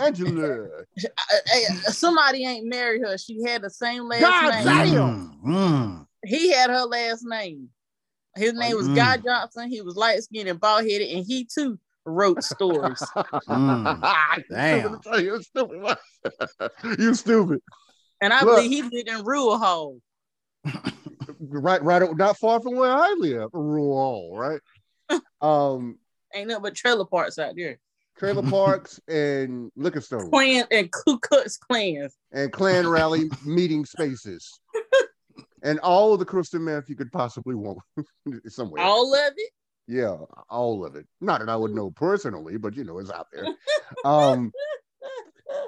Angela. [LAUGHS] I- I- somebody ain't married her. She had the same last God name. damn. Mm, mm. He had her last name. His name was Mm. Guy Johnson. He was light skinned and bald headed, and he too wrote stories. [LAUGHS] Mm. [LAUGHS] Damn. You stupid. [LAUGHS] you stupid. and I Look. believe he lived in Rural Hall. Right, right, not far from where I live. Rural, right? Um, Ain't nothing but trailer parks out there. trailer parks and liquor stores Klan and Ku Klux Klans. and Klan rally meeting spaces. And all the crystal meth you could possibly want somewhere. All of it. Yeah, all of it. Not that I would [LAUGHS] know personally, but you know, it's out there. Um,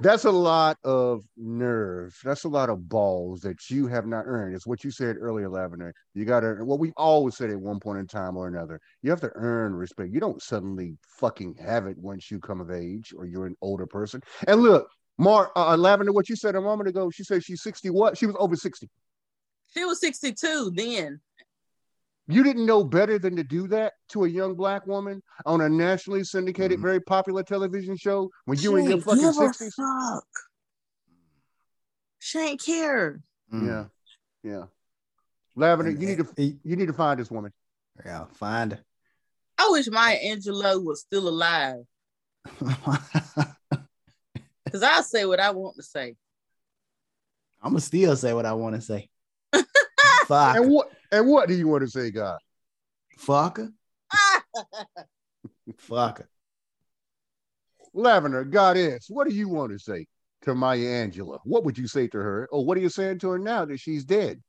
that's a lot of nerve. That's a lot of balls that you have not earned. It's what you said earlier, Lavender. You got to, what we've always said at one point in time or another, you have to earn respect. You don't suddenly fucking have it once you come of age or you're an older person. And look, Mark, uh, Lavender, what you said a moment ago, she said she's 60 what? She was over 60. She was 62 then. You didn't know better than to do that to a young black woman on a nationally syndicated, Mhm. very popular television show when you were in your fucking give a sixties. Fuck. She ain't care. Mm. Yeah, yeah. Lavender, you need to you need to find this woman. Yeah, find her. I wish Maya Angelou was still alive [LAUGHS] because I say what I want to say. I'm gonna still say what I want to say. [LAUGHS] Fuck, And what and what do you want to say, God? fucker, [LAUGHS] fucker. Lavender, goddess, what do you want to say to Maya Angelou? What would you say to her? Or what are you saying to her now that she's dead?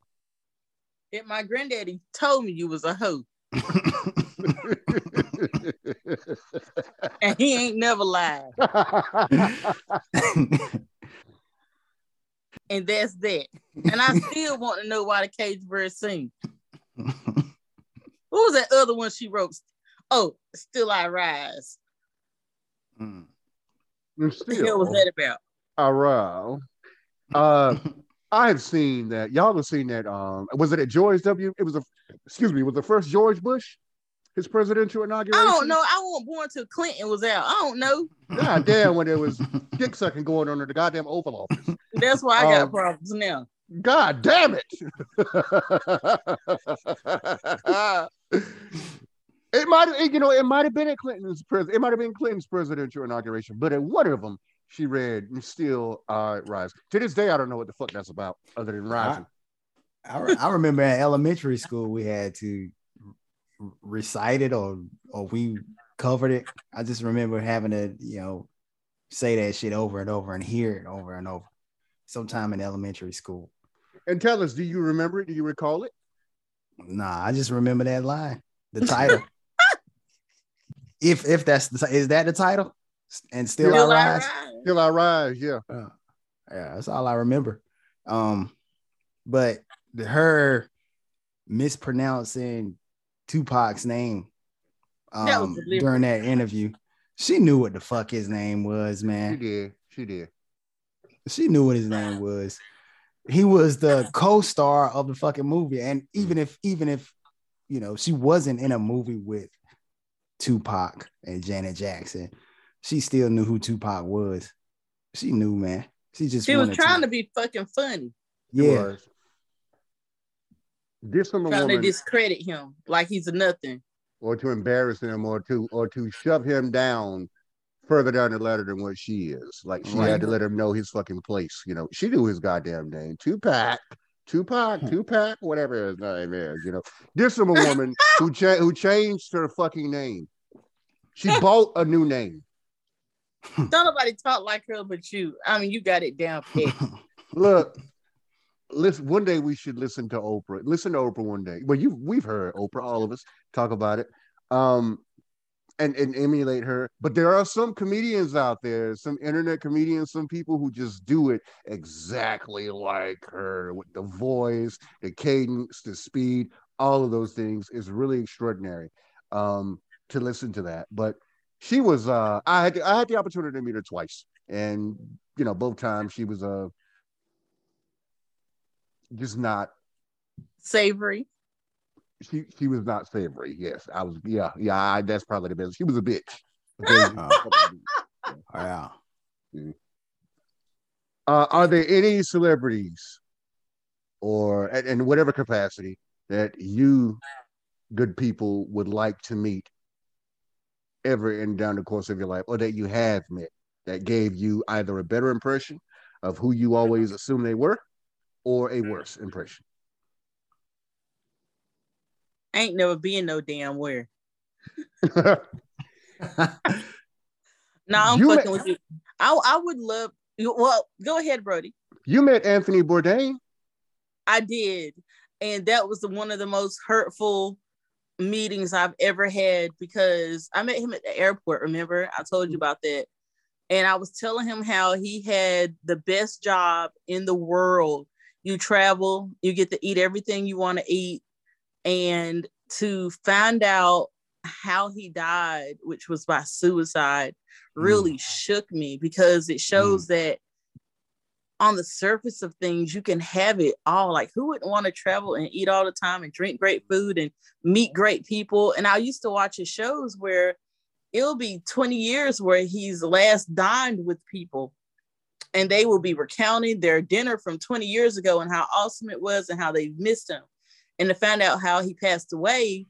If my granddaddy told me you was a hoe, [LAUGHS] and he ain't never lied, [LAUGHS] and that's that. And I [LAUGHS] still want to know why the cage bird sing. What was that other one she wrote? Oh, still I rise. Mm. And What the hell was that about? around. Uh, I have seen that. Y'all have seen that. Um, was it at George W? It was a. Excuse me. Was the first George Bush, his presidential inauguration? I don't know. I wasn't born till Clinton was out. I don't know. God damn, when there was [LAUGHS] dick sucking going on in the goddamn Oval Office. That's why I got Um, problems now. God damn it! [LAUGHS] it might have, you know, it might have been at Clinton's pres. It might have been Clinton's presidential inauguration, but at one of them, she read "Still I Rise." To this day, I don't know what the fuck that's about, other than rising. I, re- I remember in elementary school we had to r- recite it or or we covered it. I just remember having to, you know, say that shit over and over and hear it over and over. Sometime in elementary school. And tell us, do you remember it? Do you recall it? Nah, I just remember that line, the title. [LAUGHS] if if that's the is that the title? And still, Still I I rise. rise. Still I rise. Yeah. Uh, yeah, that's all I remember. Um, but her mispronouncing Tupac's name um, deliberate. during that interview, she knew what the fuck his name was, man. She did. She did. She knew what his name was. He was the co-star of the fucking movie, and even if even if you know she wasn't in a movie with Tupac and Janet Jackson, she still knew who Tupac was. She knew, man. She just She was trying to be fucking funny, It yeah. Was. This from a trying to discredit him like he's a nothing. or to embarrass him, or to or to shove him down further down the ladder than what she is. Like she Right. had to let him know his fucking place. You know, she knew his goddamn name. Tupac, Tupac, hmm. Tupac, whatever his name is. You know, this from a woman [LAUGHS] who cha- who changed her fucking name. She bought a new name. Don't nobody talk like her but you. I mean, you got it down pat. Look, listen. One day we should listen to Oprah. Listen to Oprah one day. Well, you we've heard Oprah, all of us talk about it, um, and and emulate her. But there are some comedians out there, some internet comedians, some people who just do it exactly like her with the voice, the cadence, the speed, all of those things is really extraordinary. Um, to listen to that, but she was. Uh, I had I had the opportunity to meet her twice, and you know both times she was uh just not Savory. she she was not savory. Yes, I was. Yeah, yeah. I, that's probably the best. She was a bitch. [LAUGHS] Okay. yeah. uh, are there any celebrities, or in in whatever capacity that you, good people, would like to meet ever in down the course of your life, or that you have met that gave you either a better impression of who you always assumed they were, or a mm. worse impression? Ain't never been no damn where. [LAUGHS] No, I'm You fucking ma- with you. I I would love. Well, go ahead, Brody. you met Anthony Bourdain. I did, and that was the, one of the most hurtful meetings I've ever had because I met him at the airport. Remember, I told you about that, and I was telling him how he had the best job in the world. You travel, you get to eat everything you want to eat, and to find out how he died, which was by suicide, really mm. shook me because it shows mm. that on the surface of things, you can have it all. Like, who wouldn't want to travel and eat all the time and drink great food and meet great people? And I used to watch his shows where it'll be 20 years where he's last dined with people and they will be recounting their dinner from 20 years ago and how awesome it was and how they missed him. And to find out how he passed away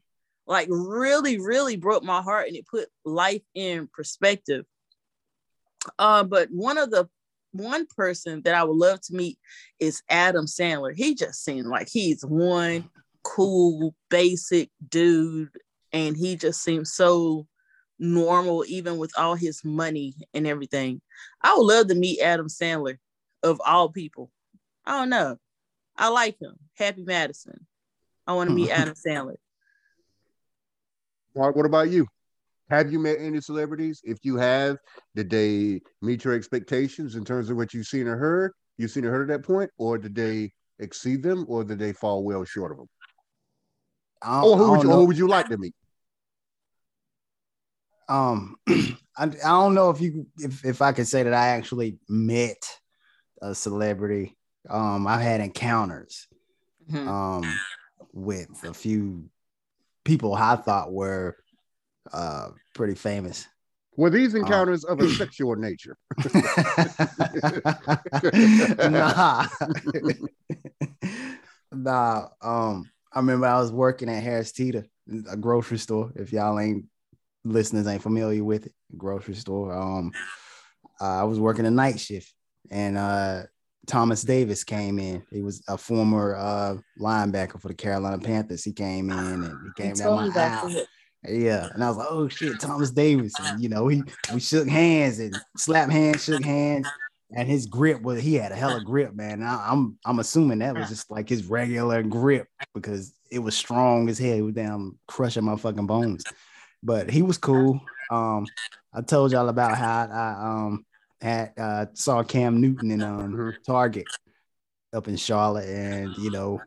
like really, really broke my heart and it put life in perspective. Uh, but one of the one person that I would love to meet is Adam Sandler. He just seemed like he's one cool, basic dude, and he just seems so normal, even with all his money and everything. I would love to meet Adam Sandler, of all people. I don't know. I like him. Happy Madison. I want to meet hmm. Adam Sandler. Mark, what about you? Have you met any celebrities? If you have, did they meet your expectations in terms of what you've seen or heard? You've seen or heard at that point, or did they exceed them, or did they fall well short of them? Or who, would you, who would you like to meet? Um, [CLEARS THROAT] I, I don't know if you if if I could say that I actually met a celebrity. Um, I've had encounters mm-hmm. um with a few people I thought were uh pretty famous. Were these um, encounters um, of a [CLEARS THROAT] sexual nature? [LAUGHS] nah. [LAUGHS] nah. Um, I remember I was working at Harris Teeter, a grocery store. If y'all ain't listeners ain't familiar with it, grocery store. Um, uh, I was working a night shift, and uh, Thomas Davis came in. He was a former uh, linebacker for the Carolina Panthers. He came in and he came down my house. Yeah, and I was like, "Oh shit, Thomas Davis!" And you know, he we shook hands and slapped hands, shook hands, and his grip was he had a hella grip, man. I, I'm I'm assuming that was just like his regular grip because it was strong as hell. He was down crushing my fucking bones, but he was cool. Um, I told y'all about how I um had uh, saw Cam Newton in um, mm-hmm. Target up in Charlotte, and you know,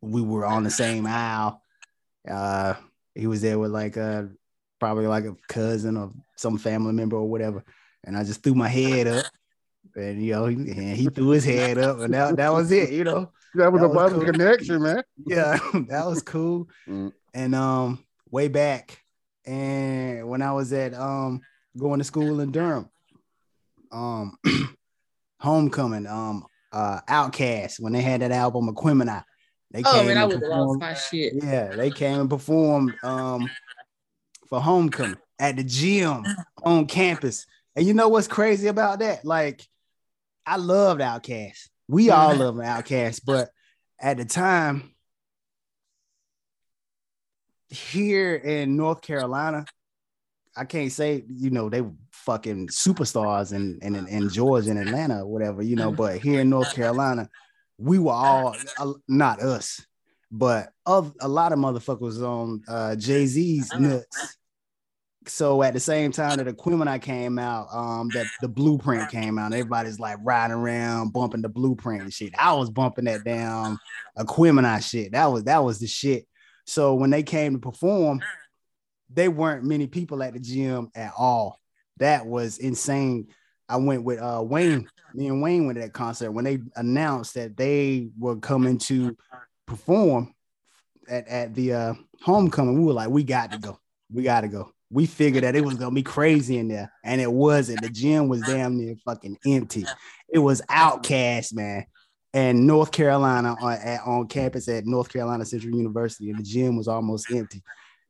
we were on the same aisle. Uh, he was there with like a probably like a cousin or some family member or whatever, and I just threw my head up, and you know, he, and he threw his head up, and that that was it. You know, that was that a was cool. connection, man. Yeah, [LAUGHS] that was cool. Mm. And um, way back, and when I was at um going to school in Durham, um [CLEARS THROAT] Homecoming, um uh OutKast when they had that album Aquemini. They oh man, I would have lost my shit. Yeah, they came and performed um for Homecoming at the gym on campus. And you know what's crazy about that? Like, I loved OutKast. We all love OutKast, but at the time, here in North Carolina, I can't say, you know, they fucking superstars in, in, in Georgia and Atlanta or whatever, you know, but here in North Carolina, we were all uh, not us, but of a lot of motherfuckers on uh, Jay Z's nuts. So at the same time that Aquemini came out, um, that the blueprint came out, everybody's like riding around bumping the blueprint and shit. I was bumping that damn Aquemini shit. That was that was the shit. So when they came to perform, they weren't many people at the gym at all. That was insane. I went with uh, Wayne. Me and Wayne went to that concert when they announced that they were coming to perform at, at the uh, homecoming. We were like, we got to go. We got to go. We figured that it was gonna be crazy in there, and it wasn't. The gym was damn near fucking empty. It was OutKast, man. And North Carolina on, at, on campus at North Carolina Central University, and the gym was almost empty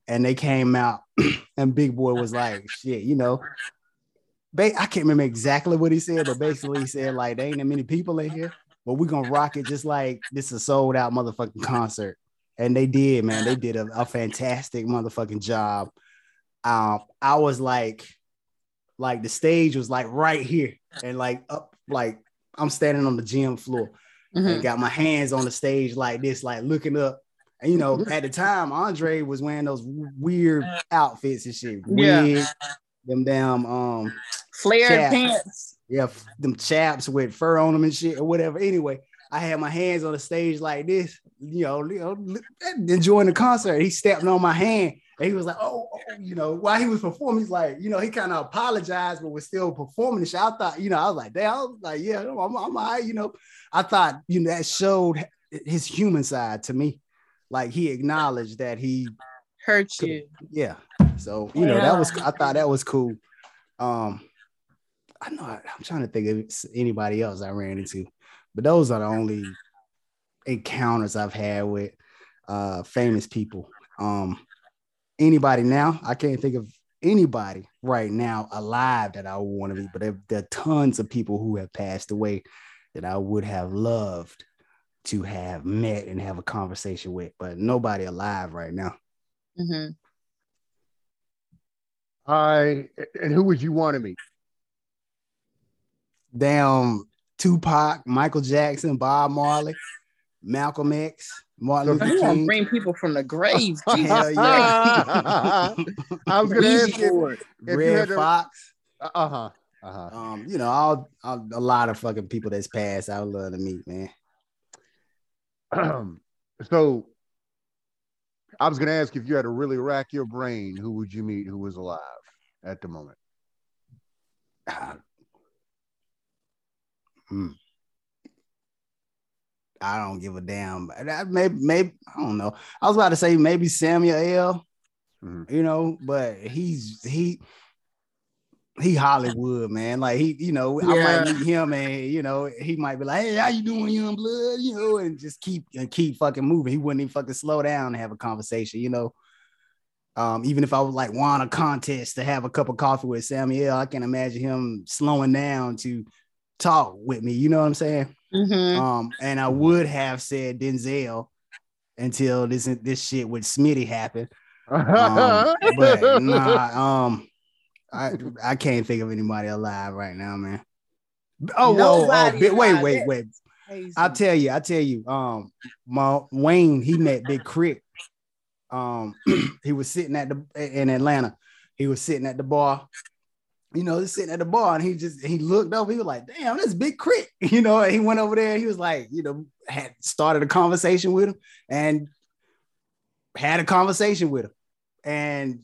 and they came out, [CLEARS THROAT] and Big Boi was like, "Shit, you know." I can't remember exactly what he said, but basically he said like, "There ain't that many people in here, but we're gonna rock it just like this is a sold out motherfucking concert." And they did, man. They did a, a fantastic motherfucking job. Um, I was like, like the stage was like right here, and like up, like I'm standing on the gym floor, mm-hmm. and got my hands on the stage like this, like looking up, and you know, at the time, Andre was wearing those weird outfits and shit. Yeah. them damn um flared chaps. pants. Yeah, them chaps with fur on them and shit or whatever. Anyway, I had my hands on the stage like this, you know, you know, enjoying the concert. He stepped on my hand and he was like, oh, oh, you know, while he was performing, he's like, you know, he kind of apologized, but was still performing the shit. I thought, you know, I was like, damn, I was like, yeah, I'm, I'm, all right, you know. I thought, you know, that showed his human side to me like he acknowledged that he hurt you. Yeah. So you know that was I thought that was cool. Um, I know I, am trying to think of anybody else I ran into, but those are the only encounters I've had with uh famous people. Um, anybody now. I can't think of anybody right now alive that I would want to meet, but there, there are tons of people who have passed away that I would have loved to have met and have a conversation with, but nobody alive right now. hmm I and who would you want to meet? Damn, Tupac, Michael Jackson, Bob Marley, Malcolm X, Martin Luther You want to King. bring people from the [LAUGHS] grave. Jesus. Hell yeah. [LAUGHS] I was gonna ask you. if you Red had to- Fox. Uh huh. Uh huh. Um, you know, all, all a lot of fucking people that's passed. I would love to meet, man. [CLEARS THROAT] so I was gonna ask if you had to really rack your brain, who would you meet who was alive at the moment? Ah. Hmm. I don't give a damn. Maybe, maybe I don't know. I was about to say maybe Samuel L. Mhm. You know, but he's he he Hollywood man. Like he, you know, I might meet him and you know he might be like, "Hey, how you doing, young blood?" You know, and just keep and keep fucking moving. He wouldn't even fucking slow down and have a conversation. You know. Um, even if I was like won a contest to have a cup of coffee with Samuel, I can't imagine him slowing down to talk with me. You know what I'm saying? Mhm. Um, and I would have said Denzel until this this shit with Smitty happened. Um, [LAUGHS] but nah, um, I I can't think of anybody alive right now, man. Oh, whoa, oh, bi- wait, wait, wait. I'll tell you, I'll tell you. Um, my Wayne, he met Big Crit. Um, [CLEARS THROAT] he was sitting at the in Atlanta. He was sitting at the bar. You know, sitting at the bar, and he just he looked up, He was like, "Damn, that's Big Crit." [LAUGHS] You know, and he went over there. he was like, you know, had started a conversation with him, and had a conversation with him, and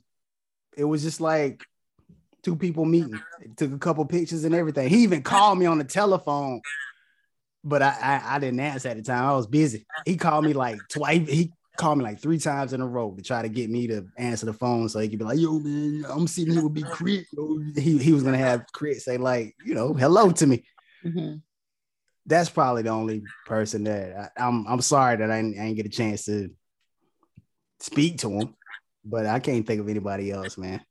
it was just like two people meeting. Took a couple pictures and everything. He even called me on the telephone but I, I I didn't answer at the time. I was busy. He called me like twice. He called me like three times in a row to try to get me to answer the phone so he could be like, "Yo, man, I'm sitting here with Big Crit." He he was gonna have K.R.I.T. say like, you know, hello to me. Mhm. That's probably the only person that I, I'm. I'm sorry that I didn't, I didn't get a chance to speak to him, but I can't think of anybody else, man.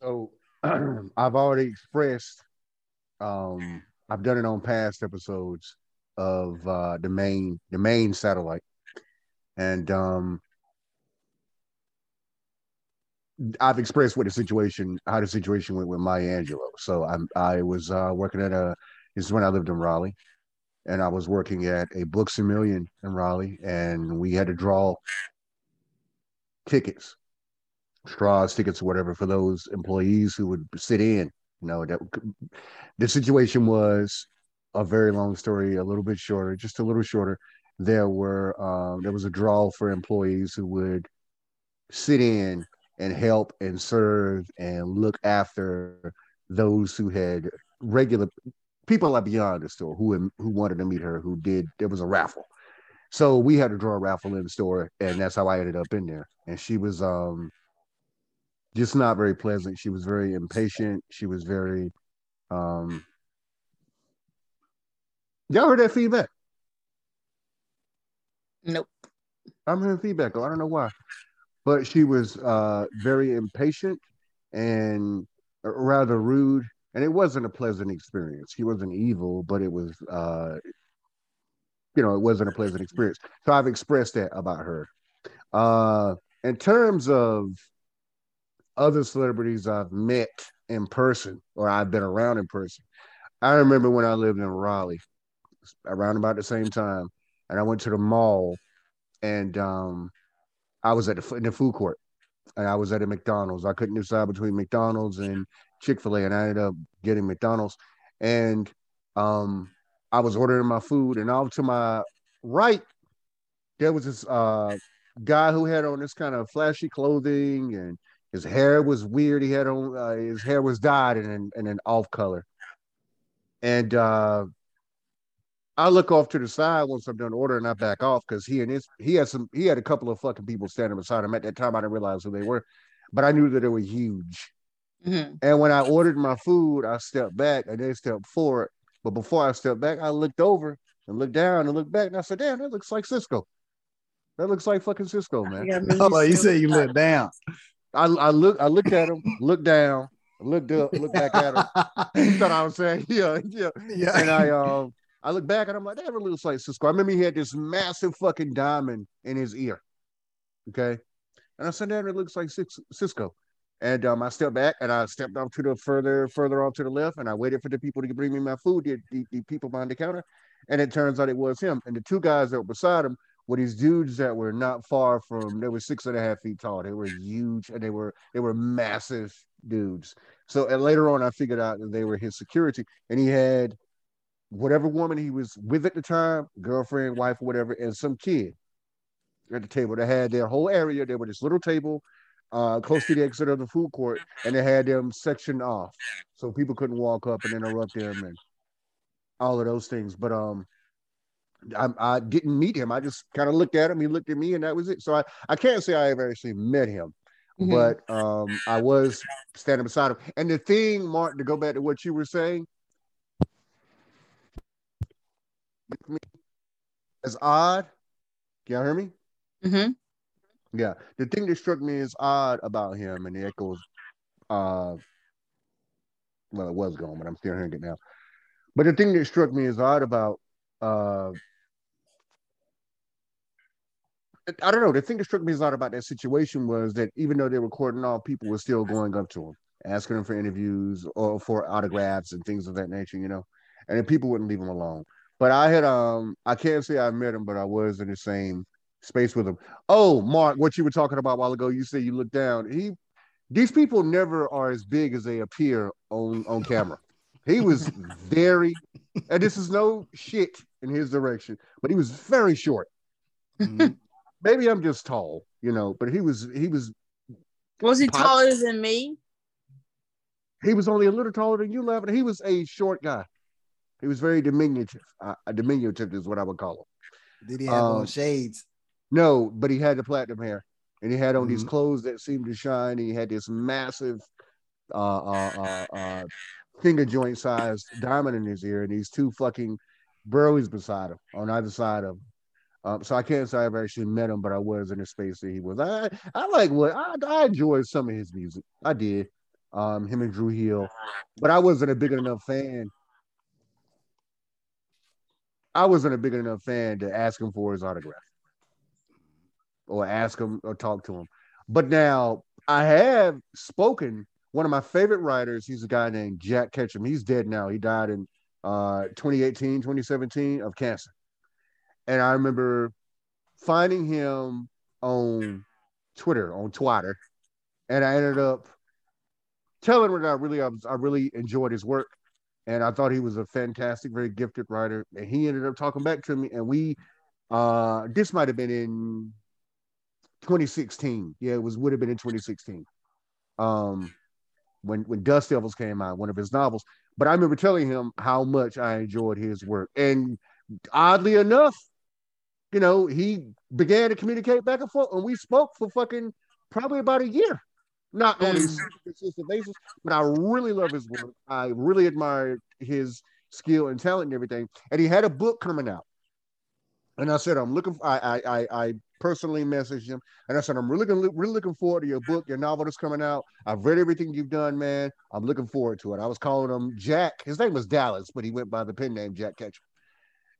So [CLEARS THROAT] I've already expressed, um, I've done it on past episodes of uh, the main the main satellite, and um, I've expressed what the situation, how the situation went with Maya Angelou. So I'm I was uh, working at a this is when I lived in Raleigh, and I was working at a Books a Million in Raleigh, and we had to draw tickets straws, tickets, whatever for those employees who would sit in. You know, that the situation was a very long story, a little bit shorter, just a little shorter. There were um, there was a draw for employees who would sit in and help and serve and look after those who had regular people like beyond the store who who wanted to meet her who did there was a raffle so we had to draw a raffle in the store and that's how i ended up in there and she was um just not very pleasant. She was very impatient. She was very um Y'all heard that feedback? Nope. I'm hearing feedback. I don't know why. But she was uh very impatient and rather rude. And it wasn't a pleasant experience. She wasn't evil, but it was uh you know, it wasn't a pleasant experience. So I've expressed that about her. Uh in terms of other celebrities I've met in person or I've been around in person. I remember when I lived in Raleigh around about the same time, and I went to the mall and um, I was at the, in the food court and I was at a McDonald's. I couldn't decide between McDonald's and Chick fil A, and I ended up getting McDonald's. And um, I was ordering my food, and off to my right, there was this uh, guy who had on this kind of flashy clothing and his hair was weird. He had on uh, his hair was dyed in in an off color, and uh, I look off to the side once I'm done ordering. I back off because he and his he had some he had a couple of fucking people standing beside him at that time. I didn't realize who they were, but I knew that they were huge. Mhm. And when I ordered my food, I stepped back and they stepped forward. But before I stepped back, I looked over and looked down and looked back, and I said, "Damn, that looks like Sisqó." That looks like fucking Sisqó, man. Yeah, I mean, Oh, you said you look down. I, I look I looked at him, looked down, looked up, looked back at him. [LAUGHS] You thought I was saying, [LAUGHS] yeah, yeah. yeah. And I um I look back and I'm like, that really looks like Sisqó. I remember he had this massive fucking diamond in his ear. Okay. And I said, that it looks like Sisqó. And um, I stepped back and I stepped off to the further, further off to the left, and I waited for the people to bring me my food, the, the, the people behind the counter. And it turns out it was him. And the two guys that were beside him were these dudes that were not far from they were six and a half feet tall. They were huge and they were they were massive dudes. So and later on I figured out that they were his security. And he had whatever woman he was with at the time, girlfriend, wife, or whatever, and some kid at the table. They had their whole area. They were this little table uh, close to the exit of the food court, and they had them sectioned off so people couldn't walk up and interrupt them and all of those things. But um, I, I didn't meet him. I just kind of looked at him. He looked at me, and that was it. So I, I can't say I ever actually met him, Mhm. but um, I was standing beside him. And the thing, Mark, to go back to what you were saying, as odd. Can y'all hear me? Mm-hmm. Yeah. The thing that struck me as odd about him, and the echoes, uh, well, it was gone, but I'm still hearing it now. But the thing that struck me as odd about, uh, I don't know. The thing that struck me as odd about that situation was that even though they were recording off, people were still going up to him, asking him for interviews or for autographs and things of that nature, you know, and then people wouldn't leave him alone. But I had, um, I can't say I met him, but I was in the same space with him. Oh, Mark, what you were talking about a while ago, you said you looked down. He, these people never are as big as they appear on on camera. He was very, and this is no shit in his direction, but he was very short. Mhm. [LAUGHS] Maybe I'm just tall, you know, but he was he was Was he Pop- taller than me? he was only a little taller than you, Levin. He was a short guy. He was very diminutive. Uh, diminutive is what I would call him. Did he have on Um, shades? No, but he had the platinum hair, and he had on these Mhm. clothes that seemed to shine. He had this massive, uh, uh, uh, uh, finger joint sized diamond in his ear, and these two fucking burleys beside him on either side of him. Um, so I can't say I've actually met him, but I was in the space that he was. I I like what I, I enjoyed some of his music. I did. Um, him and Dru Hill, but I wasn't a big enough fan. I wasn't a big enough fan to ask him for his autograph or ask him or talk to him. But now I have spoken. One of my favorite writers, he's a guy named Jack Ketchum. He's dead now. He died in uh, 2018, 2017 of cancer. And I remember finding him on Twitter, on Twitter, and I ended up telling him that I really, I, was, I really enjoyed his work, and I thought he was a fantastic, very gifted writer. And he ended up talking back to me, and we, uh, this might have been in 2016. Yeah, it was would have been in 2016. Um, when when Dust Devils came out, one of his novels. But I remember telling him how much I enjoyed his work, and oddly enough, you know, he began to communicate back and forth, and we spoke for fucking probably about a year. Not on a consistent basis, but I really love his work. I really admire his skill and talent and everything. And he had a book coming out. And I said, I'm looking. I I I, I personally messaged him, and I said, I'm really gonna, really looking forward to your book, your novel that's coming out. I've read everything you've done, man. I'm looking forward to it. I was calling him Jack. His name was Dallas, but he went by the pen name Jack Ketchum.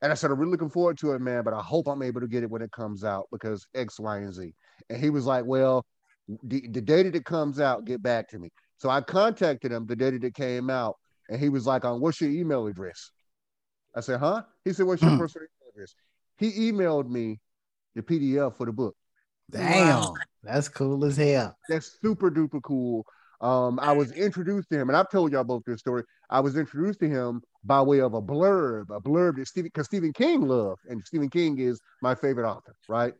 And I said, I'm really looking forward to it, man. But I hope I'm able to get it when it comes out because X, Y, and Z. And he was like, Well, the, the day that it comes out, get back to me. So I contacted him the day that it came out, and he was like, "On what's your email address? I said, huh? He said, what's your Mm. personal email address? He emailed me the PDF for the book. Damn, Wow. that's cool as hell. That's super duper cool. Um, I was introduced to him, and I've told y'all both this story. I was introduced to him by way of a blurb, a blurb that Stephen, because Stephen King loved, and Stephen King is my favorite author, right?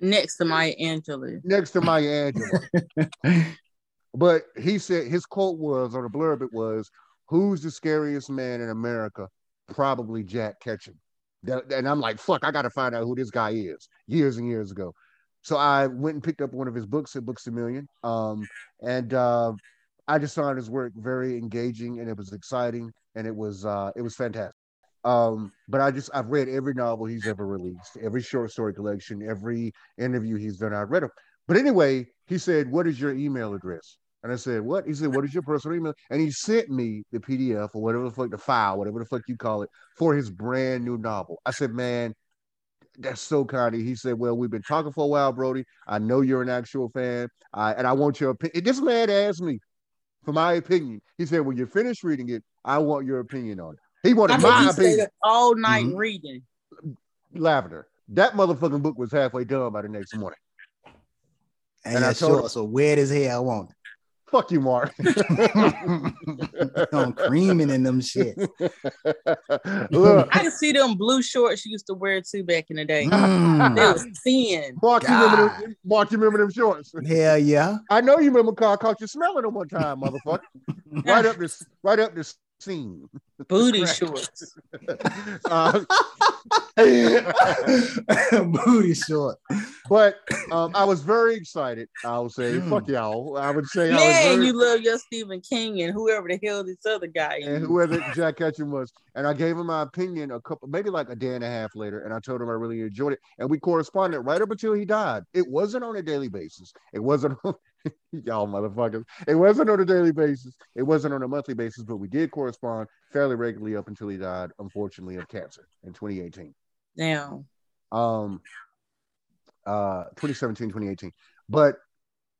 Next to Maya Angelou. Next to Maya Angelou. [LAUGHS] But he said his quote was or the blurb it was, "Who's the scariest man in America? Probably Jack Ketchum." That- and I'm like, "Fuck, I got to find out who this guy is." Years and years ago, so I went and picked up one of his books at Books a Million, um, and uh, I just found his work very engaging, and it was exciting, and it was uh, it was fantastic. Um, but I just I've read every novel he's ever released, every short story collection, every interview he's done. I've read them. But anyway, he said, "What is your email address?" And I said, "What?" He said, "What is your personal email?" And he sent me the PDF or whatever the fuck the file, whatever the fuck you call it, for his brand new novel. I said, "Man." That's so kind of. He said, "Well, we've been talking for a while, Brody. I know you're an actual fan, I, and I want your opinion." This man asked me for my opinion. He said, "When you're finished reading it, I want your opinion on it." He wanted I think my opinion. all night Mhm. reading. Lavender. That motherfucking book was halfway done by the next morning. And, And I yeah, told sure. him- So wet as hell, I want it. Fuck you, Mark. [LAUGHS] it. I'm creaming in them shit. [LAUGHS] Look, I can see them blue shorts you used to wear too back in the day. They Mm. was thin. Mark, you remember them, Mark, you remember them shorts? Hell yeah. I know you remember Carl caught you smelling them one time, motherfucker. [LAUGHS] right up this, right up this seam. [LAUGHS] [LAUGHS] Booty shorts. Uh, Booty short. but um, I was very excited. I would say, Mm. fuck y'all. I would say, I was Man, very, you love your Stephen King and whoever the hell this other guy and is. whoever Jack Ketchum was. And I gave him my opinion a couple, maybe like a day and a half later, and I told him I really enjoyed it. And we corresponded right up until he died. It wasn't on a daily basis. It wasn't [LAUGHS] on [LAUGHS] y'all motherfuckers. It wasn't on a daily basis. It wasn't on a monthly basis, but we did correspond fairly regularly up until he died, unfortunately, of cancer in 2018. Now, Um uh 2017, 2018. But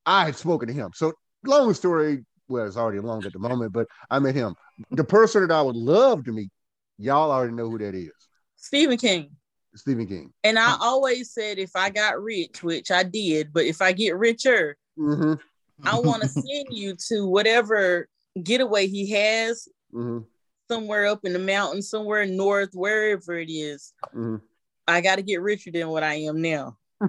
I had spoken to him. So long story, well, it's already long at the moment, but I met him. The person that I would love to meet, y'all already know who that is. Stephen King. Stephen King. And I always said if I got rich, which I did, but if I get richer, Mm-hmm. I want to [LAUGHS] send you to whatever getaway he has Mm-hmm. somewhere up in the mountains, somewhere north, wherever it is. Mm-hmm. I got to get richer than what I am now. [LAUGHS]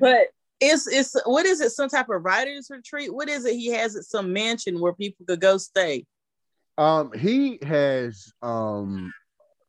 But it's it's what is it? Some type of writers retreat? What is it? He has at some mansion where people could go stay. Um, he has um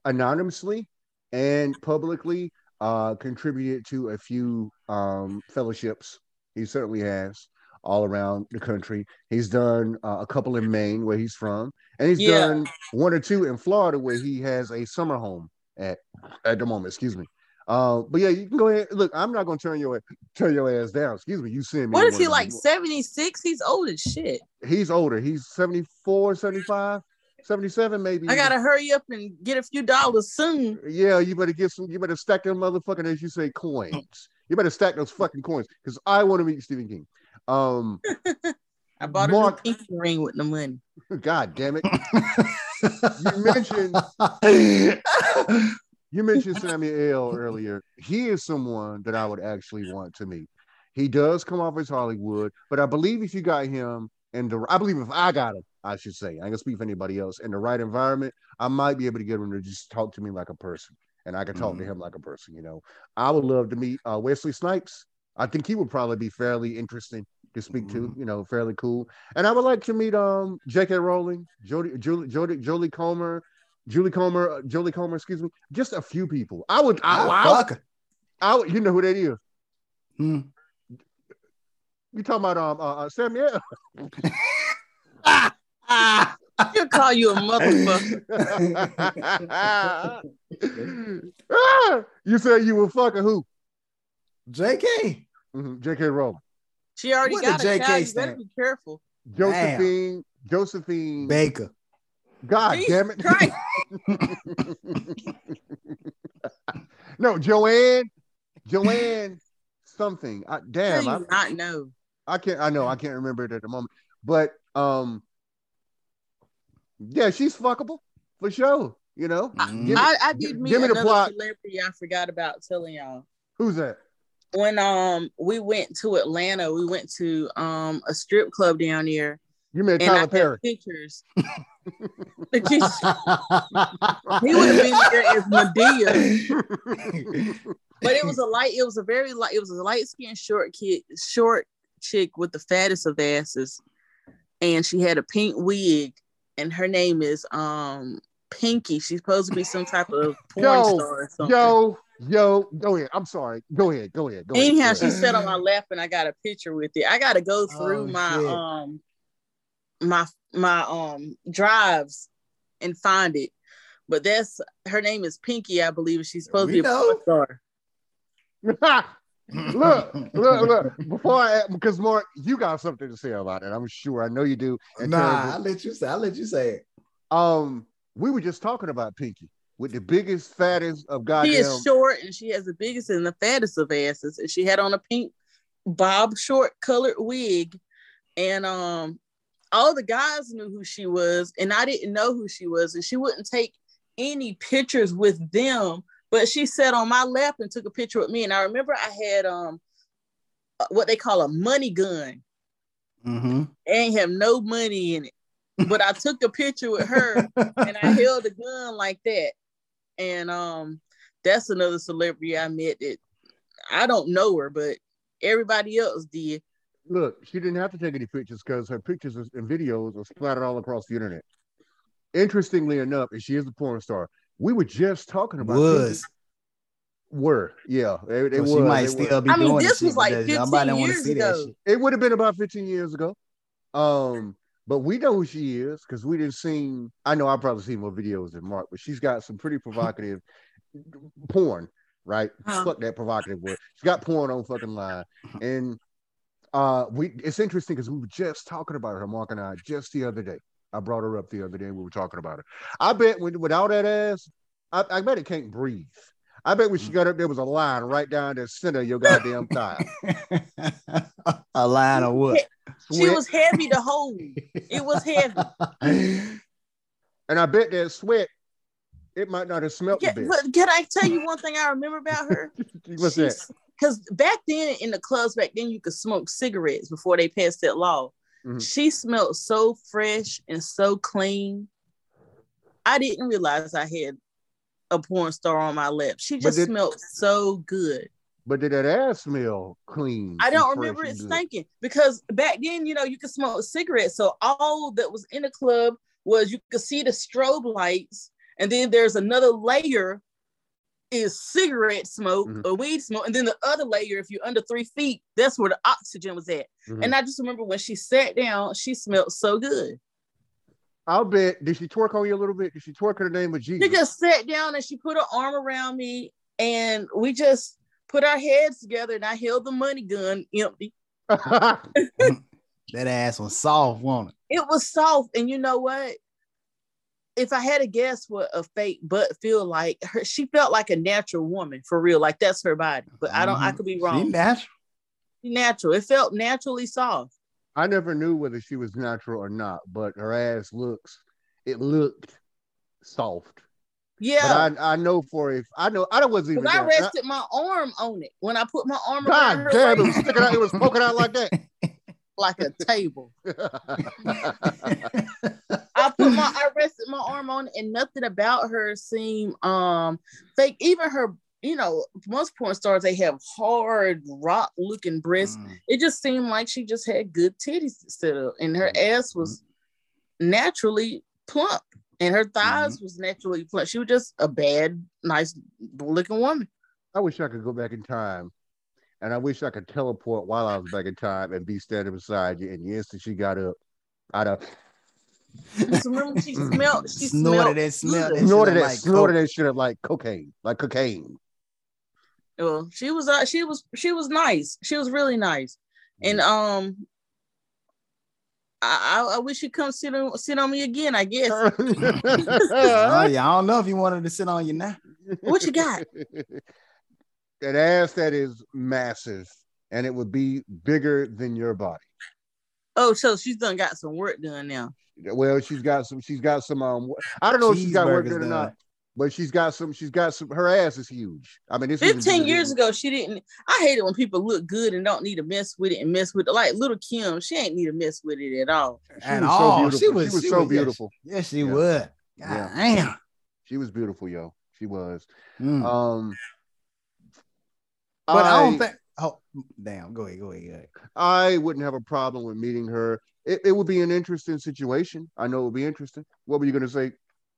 anonymously and publicly uh contributed to a few um fellowships. He certainly has all around the country. He's done uh, a couple in Maine where he's from, and he's Yeah. done one or two in Florida where he has a summer home at at the moment. Excuse me. Uh, but yeah, you can go ahead. Look, I'm not gonna turn your turn your ass down. Excuse me. You send me. What is he like? 76? He's old as shit. He's older. He's 74, 75, 77 maybe. I gotta hurry up and get a few dollars soon. Yeah, you better get some. You better stack them motherfucking, as you say, coins. You better stack those fucking coins because I want to meet Stephen King. Um, [LAUGHS] I bought Mark- a new pinky ring with the money. [LAUGHS] God damn it! [LAUGHS] You mentioned you mentioned Samuel L. earlier. He is someone that I would actually want to meet. He does come off as Hollywood, but I believe if you got him and the, I believe if I got him, I should say, I ain't gonna speak for anybody else, in the right environment, I might be able to get him to just talk to me like a person, and I can talk to Mhm. him like a person. You know, I would love to meet uh, Wesley Snipes. I think he would probably be fairly interesting to speak to. You know, fairly cool. And I would like to meet um J.K. Rowling, Jodie, Julie, Jodie, Jolie Comer, Julie Comer, uh, Jolie Comer. Excuse me, just a few people. I would, I, I, Ah, fuck. I would, you know who that is? Hmm. You talking about um uh, uh, Samuel? [LAUGHS] He'll call you a motherfucker. Ah, [LAUGHS] you said you were fucking who? JK. Mhm, J.K. Rowling, She already What got a JK child. You better be careful. Josephine, Josephine. Baker. God Jesus damn it! [LAUGHS] No, Joanne, Joanne, something. I, damn, I, you not know? I can't. I know I can't remember it at the moment, but um, yeah, she's fuckable for sure. You know, Mhm. Give I, I did meet give me the another plot. celebrity I forgot about telling y'all. who's that? When um we went to Atlanta, we went to um a strip club down there, You met I Tyler Perry. pictures. [LAUGHS] [LAUGHS] he would have been there as Madea, [LAUGHS] but it was a light. It was a very light. It was a light skinned short kid, short chick with the fattest of asses, and she had a pink wig, and her name is um Pinky. She's supposed to be some type of porn Yo, star or something. Yo, yo, go ahead. I'm sorry. Go ahead. Go ahead. Go. Anyhow, Go she ahead. sat on my lap and I got a picture with it. I gotta go through Oh, my shit. um my my um drives and find it. But that's her name is Pinky, I believe. She's supposed We to be a know. porn star. [LAUGHS] look, [LAUGHS] look, look. Before I, because Mark, you got something to say about it. I'm sure. I know you do. And Nah, Terrence, I'll let you say. I'll let you say it. um, we were just talking about Pinky with the biggest, fattest of guys. She is short and she has the biggest and the fattest of asses. And she had on a pink bob short colored wig. And um all the guys knew who she was, and I didn't know who she was, and she wouldn't take any pictures with them, but she sat on my lap and took a picture with me. And I remember I had um what they call a money gun. Mm-hmm. I ain't have no money in it. But I took a picture with her and I [LAUGHS] held a gun like that. And um, that's another celebrity I met that I don't know her, but everybody else did. Look, she didn't have to take any pictures because her pictures and videos are splattered all across the internet. Interestingly enough, and she is a porn star. We were just talking about was. Pinky. Were yeah, they, they So was, she might they still were. be I mean, this was like 15 nobody wanna years see that ago. shit. It would have been about 15 years ago. Um, but we know who she is because we didn't seen. I know I've probably seen more videos than Mark, but she's got some pretty [LAUGHS] provocative porn, right? Huh. Fuck that provocative word. She's got porn on fucking line, and uh, we. It's interesting because we were just talking about her, Mark and I, just the other day. I brought her up the other day. and We were talking about her. I bet when, without that ass, I, I bet it can't breathe. I bet when she mm. got up, there was a line right down the center of your goddamn [LAUGHS] thigh. a line of what? She Sweat. was heavy to hold. It was heavy. And I bet that sweat, it might not have smelled Yeah, the best. but can I tell you one thing I remember about her? [LAUGHS] What's that? Because back then in the clubs, back then you could smoke cigarettes before they passed that law. Mhm. She smelled so fresh and so clean. I didn't realize I had a porn star on my lips. She just did- smelled so good. But did that ass smell clean? I don't remember it stinking because back then, you know, you could smoke cigarettes. So all that was in the club was you could see the strobe lights, and then there's another layer is cigarette smoke Mhm. or weed smoke, and then the other layer, if you're under three feet, that's where the oxygen was at. Mhm. And I just remember when she sat down, she smelled so good. I'll bet. Did she twerk on you a little bit? Did she twerk in the name of Jesus? She just sat down and she put her arm around me, and we just put our heads together, and I held the money gun empty. [LAUGHS] [LAUGHS] That ass was soft, wasn't it? it was soft and you know what if i had to guess what a fake butt feel like her she felt like a natural woman for real like that's her body but i don't i Mhm. could be She wrong natural. natural it felt naturally soft I never knew whether she was natural or not, but her ass looks. It looked soft. yeah But I, I know for if I know I wasn't even. i rested my arm on it when i put my arm around God her damn! It was sticking out. It was poking out like that. [LAUGHS] like a table i [LAUGHS] [LAUGHS] put my i rested my arm on it and nothing about her seemed um fake even her you know most porn stars they have hard rock looking breasts Mm. it just seemed like she just had good titties instead of, and her ass was naturally plump and her thighs was naturally plump. She was just a bad, nice looking woman. I wish I could go back in time, and I wish I could teleport while I was back in time and be standing beside you. And the instant she got up, I'd have Just remember she smelled, she [LAUGHS] Snorted smelled that smell. good. That snorted shit that, like snorted coke. that shit up like cocaine, like cocaine. Well, she was uh, she was she was nice. She was really nice. And um I, I, I wish you'd come sit on sit on me again, I guess. [LAUGHS] Oh, yeah, I don't know if you wanted to sit on you now. What you got? [LAUGHS] That ass that is massive, and it would be bigger than your body. Oh, so she's done got some work done now. Well, she's got some. She's got some. Um, I don't know if she's got work done or not, but she's got some. She's got some. Her ass is huge. I mean, this isn't 15 years ago, she didn't. I hate it when people look good and don't need to mess with it and mess with it. Like Lil' Kim, she ain't need to mess with it at all. She At was so all. beautiful. She was, She was so beautiful. Yes, she Yeah. would. God Yeah. damn. She was beautiful, yo. She was. Mm. Um, but I, don't think. Oh, damn. Go ahead. Go ahead. Go ahead. I wouldn't have a problem with meeting her. It, it would be an interesting situation. I know it would be interesting. What were you gonna say,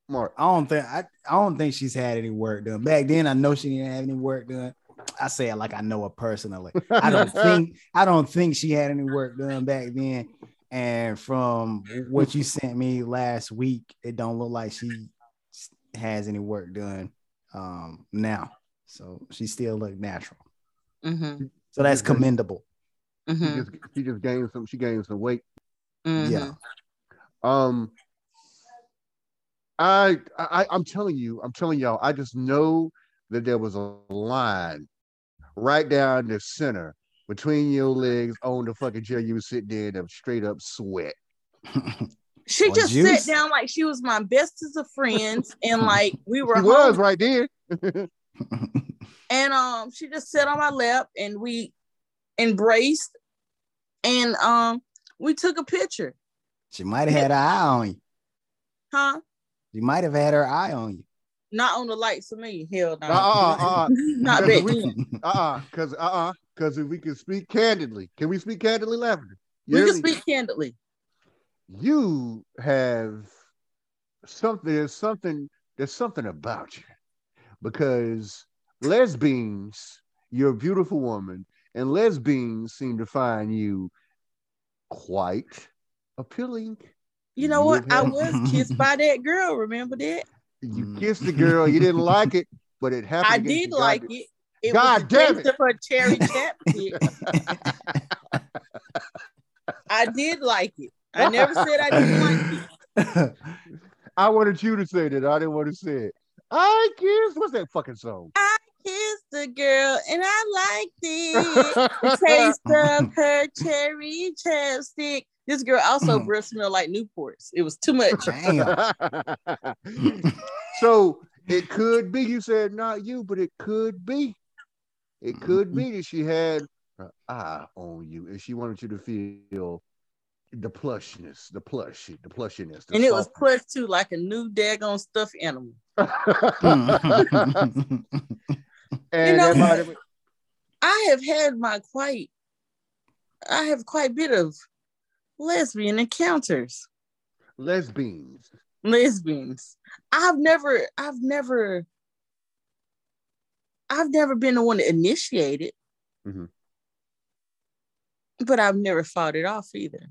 Mark? I don't think. I, I don't think she's had any work done. Back then, I know she didn't have any work done. I say it like I know her personally. I don't [LAUGHS] think. I don't think she had any work done back then. And from what you sent me last week, it don't look like she has any work done um, now. So she still look natural. Mm-hmm. So that's commendable. She Mm-hmm. just she just gained some she gained some weight. Mm-hmm. Yeah. Um, I, I I'm telling you, I'm telling y'all, I just know that there was a line right down the center between your legs on the fucking chair you were sitting in of straight up sweat. [LAUGHS] She Or just juice. sat down like she was my bestest of friends, and like we [LAUGHS] were She was right there. [LAUGHS] and um, she just sat on my lap, and we embraced, and um, we took a picture, she might have had her eye on you. huh? She might have had her eye on you. Not on the lights of me, hell no, Uh-uh, uh-uh. [LAUGHS] not Because back. [LAUGHS] Uh-uh, because uh-uh, because if we can speak candidly, can we speak candidly, Lavender? We You can hear me? speak candidly. you have something there's something there's something about you because lesbians you're a beautiful woman and lesbians seem to find you quite appealing You know what? I was [LAUGHS] kissed by that girl. Remember that? you Mm. kissed the girl you didn't like it but it happened I did like it. It God was damn taste of her cherry chapstick. [LAUGHS] I did like it. I never said I didn't like it. [LAUGHS] i wanted you to say that i didn't want to say it i kissed what's that fucking song Kissed the girl and I liked it. [LAUGHS] The taste of her cherry chapstick. This girl also Mm. breath smelled like Newports. It was too much. [LAUGHS] So it could be you said not you, but it could be. It could be that she had her eye on you and she wanted you to feel the plushness, the plush, the plushiness. the And it was plush too, like a new daggone stuffed animal. [LAUGHS] and know- it might have been- I have had my quite, I have quite a bit of lesbian encounters. lesbians. lesbians. I've never, I've never, I've never been the one to initiate it. Mhm. But I've never fought it off either.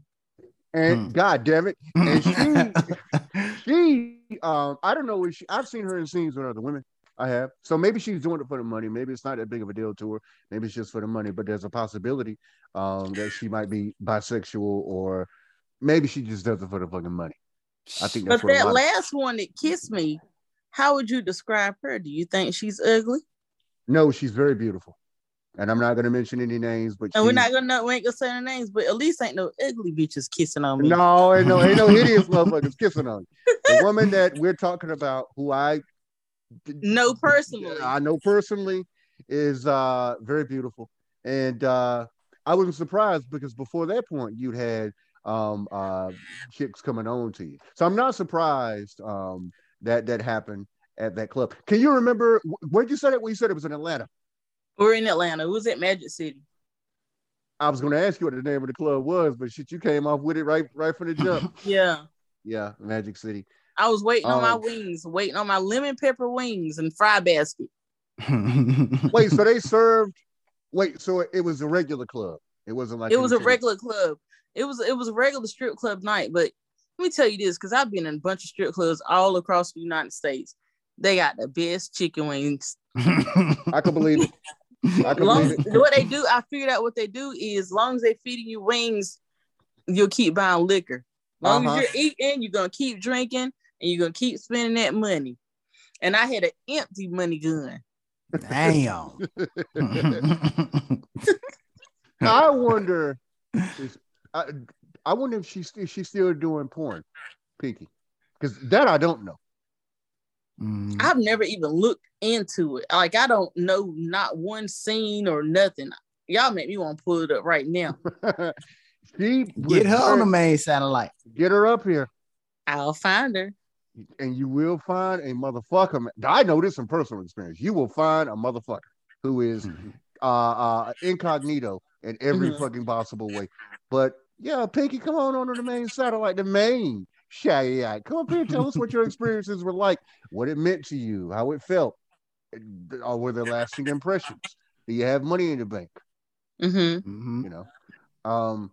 And Hmm. god damn it. And [LAUGHS] she she um I don't know if she I've seen her in scenes with other women. I have. So maybe she's doing it for the money. Maybe it's not that big of a deal to her. Maybe it's just for the money, but there's a possibility um that she might be bisexual or maybe she just does it for the fucking money. I think that's But that last one that kissed me, how would you describe her? Do you think she's ugly? No, she's very beautiful. And I'm not gonna mention any names, but And we're not gonna we ain't gonna say her names, but at least ain't no ugly bitches kissing on me. No, ain't no, ain't no [LAUGHS] hideous motherfuckers kissing on you. The woman that we're talking about, who I No, personally. I know personally, is uh very beautiful, and uh I wasn't surprised because before that point, you'd had um uh chicks coming on to you, so I'm not surprised um that that happened at that club. Can you remember wh- where'd you say it? When you said it was in Atlanta. We're in Atlanta. It was at Magic City. I was going to ask you what the name of the club was, but shit, you came off with it right right from the jump. [LAUGHS] Yeah. yeah, Magic City. I was waiting on my Um, wings, waiting on my lemon pepper wings and fry basket. [LAUGHS] Wait, so they served. Wait, so it was a regular club. It wasn't like it was a anything- regular club. It was it was a regular strip club night. But let me tell you this, because I've been in a bunch of strip clubs all across the United States. They got the best chicken wings. I can believe it. I can Long, believe it. what they do, I figured out what they do is long as they feeding you wings, you'll keep buying liquor. Long Uh-huh. as you're eating, you're gonna keep drinking and you're gonna keep spending that money. And I had an empty money gun. Damn. [LAUGHS] [LAUGHS] I wonder. Is, I, I wonder if she's if she's still doing porn, Pinky, because that I don't know. Mm. I've never even looked into it. Like I don't know not one scene or nothing. Y'all make me want to pull it up right now. [LAUGHS] she Get her on the main satellite. Get her up here, I'll find her. And you will find a motherfucker. I know this from personal experience. You will find a motherfucker who is uh, uh incognito in every Mhm. fucking possible way. But yeah, Pinky, come on onto the main satellite, the main shaggy eye. Come up here, tell us what your experiences were like, what it meant to you, how it felt, or were there lasting impressions? Do you have money in the bank? hmm Mhm. You know, um,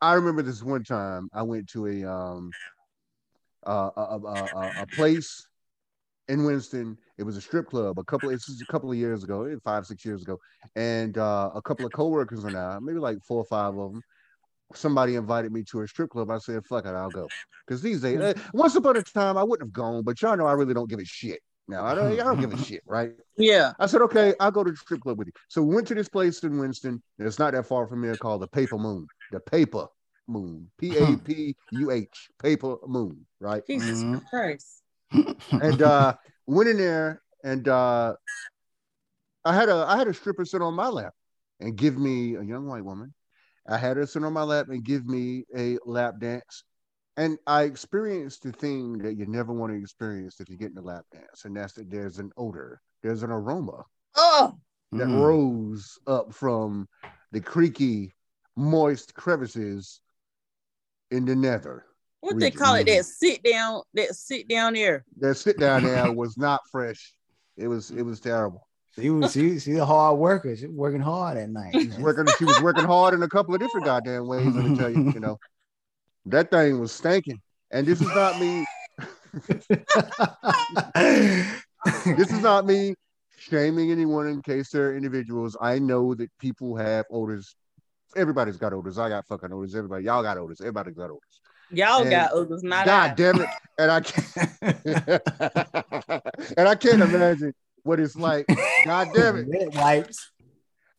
I remember this one time I went to a um uh, a, a, a, a place in Winston. It was a strip club. A couple. This was a couple of years ago, eh, five six years ago, and uh, a couple of coworkers and I, maybe like four or five of them. Somebody invited me to a strip club. I said, "Fuck it, I'll go." Because these days, uh, once upon a time, I wouldn't have gone, but y'all know I really don't give a shit. Now I don't. I don't give a [LAUGHS] shit, right? Yeah. I said, "Okay, I'll go to the strip club with you." So we went to this place in Winston. And it's not that far from here, called the Paper Moon. The Paper Moon. P A P U H. Paper Moon. Right. Jesus Mhm. Christ. and uh went in there and uh I had a I had a stripper sit on my lap and give me a young white woman. I had her sit on my lap and give me a lap dance. And I experienced the thing that you never want to experience if you get in a lap dance, and that's that there's an odor, there's an aroma Oh, that Mm. rose up from the creaky, moist crevices in the nether. what they call it? That sit down, that sit down there. That sit down there [LAUGHS] was not fresh. It was it was terrible. She was she, she's a hard worker. She was working hard at night. She was working, she was working hard in a couple of different goddamn ways. Let me tell you, you know, that thing was stinking. And this is not me. [LAUGHS] This is not me shaming anyone in case they're individuals. I know that people have odors. Everybody's got odors. I got fucking odors. Everybody, y'all got odors. Everybody got odors. Y'all And got others, not God I. damn it! And I can't, [LAUGHS] and I can't imagine what it's like. God damn it! Red wipes.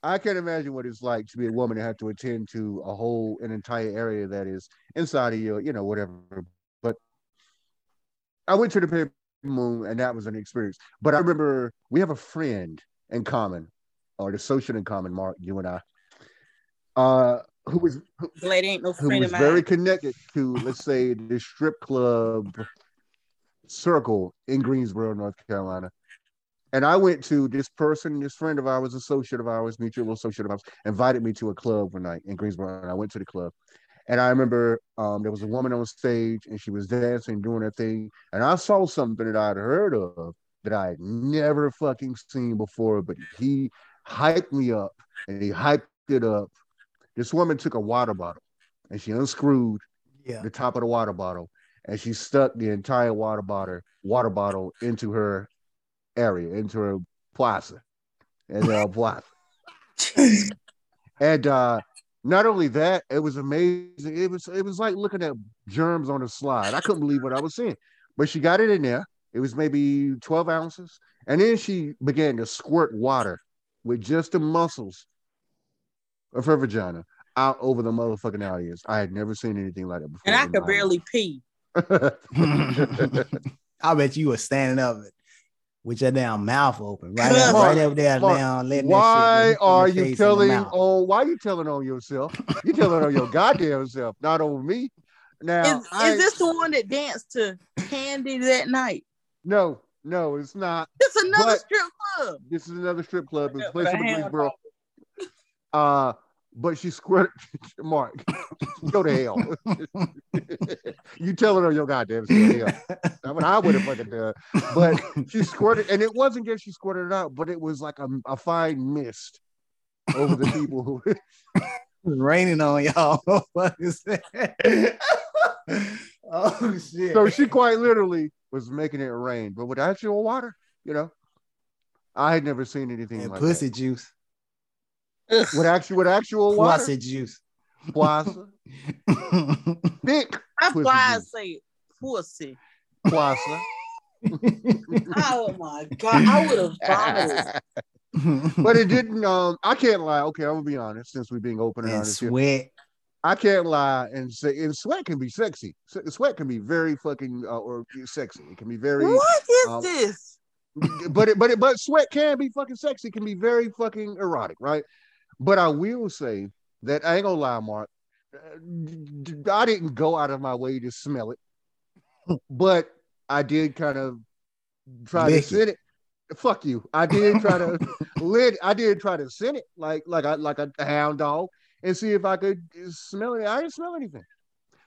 I can't imagine what it's like to be a woman and have to attend to a whole an entire area that is inside of your, you know, whatever. But I went to the paper moon and that was an experience. But I remember we have a friend in common, or the social in common, Mark, you and I, uh, who was who, Glad ain't no who was of mine. very connected to, let's say, the strip club circle in Greensboro, North Carolina. And I went to this person, this friend of ours, associate of ours, mutual associate of ours, invited me to a club one night in Greensboro. And I went to the club. And I remember um, there was a woman on stage and she was dancing, doing her thing. And I saw something that I'd heard of that I had never fucking seen before, but he hyped me up and he hyped it up. This woman took a water bottle and she unscrewed Yeah. the top of the water bottle and she stuck the entire water bottle water bottle into her area, into her plaza. And uh, [LAUGHS] plaza. And uh not only that, it was amazing. It was it was like looking at germs on a slide. I couldn't believe what I was seeing. But she got it in there. It was maybe 12 ounces. And then she began to squirt water with just the muscles of her vagina out over the motherfucking audience. I had never seen anything like that before. and I could barely pee. [LAUGHS] I bet you were standing up with your damn mouth open, right, Come up, right up there Mark, now, letting why that shit are in you telling on why you telling on yourself? You telling on your goddamn self, not on me. Now Is, I, is this the one that danced to Candy that night? no, no, it's not. It's another strip club. This is another strip club. It's place with a in hand Greensboro. Uh, but she squirted [LAUGHS] Mark. [LAUGHS] Go to hell. [LAUGHS] you telling her your goddamn self. I mean, I would have fucking done. But she squirted, and it wasn't just she squirted it out, but it was like a, a fine mist over the people who raining on y'all. What is that? oh shit. so she quite literally was making it rain, but with actual water, you know. I had never seen anything and like pussy juice. Ugh. With actual with actual water. Pussy juice. Plaza. [LAUGHS] Thick I pussy fly juice. say pussy. plaza. [LAUGHS] Oh my god, I would have vomited. [LAUGHS] but it didn't um I can't lie. Okay, I'm gonna be honest since we're being open and, and honest here. sweat. I can't lie and say and sweat can be sexy. Sweat can be very fucking uh, or sexy. It can be very What is um, this? but it, but it, but sweat can be fucking sexy. It can be very fucking erotic, right? But I will say that I ain't gonna lie, Mark. uh, I didn't go out of my way to smell it, but I did kind of try Lick to send it. Fuck you. I did try to [LAUGHS] lit. I did try to send it like like I like a hound dog and see if I could smell it. I didn't smell anything.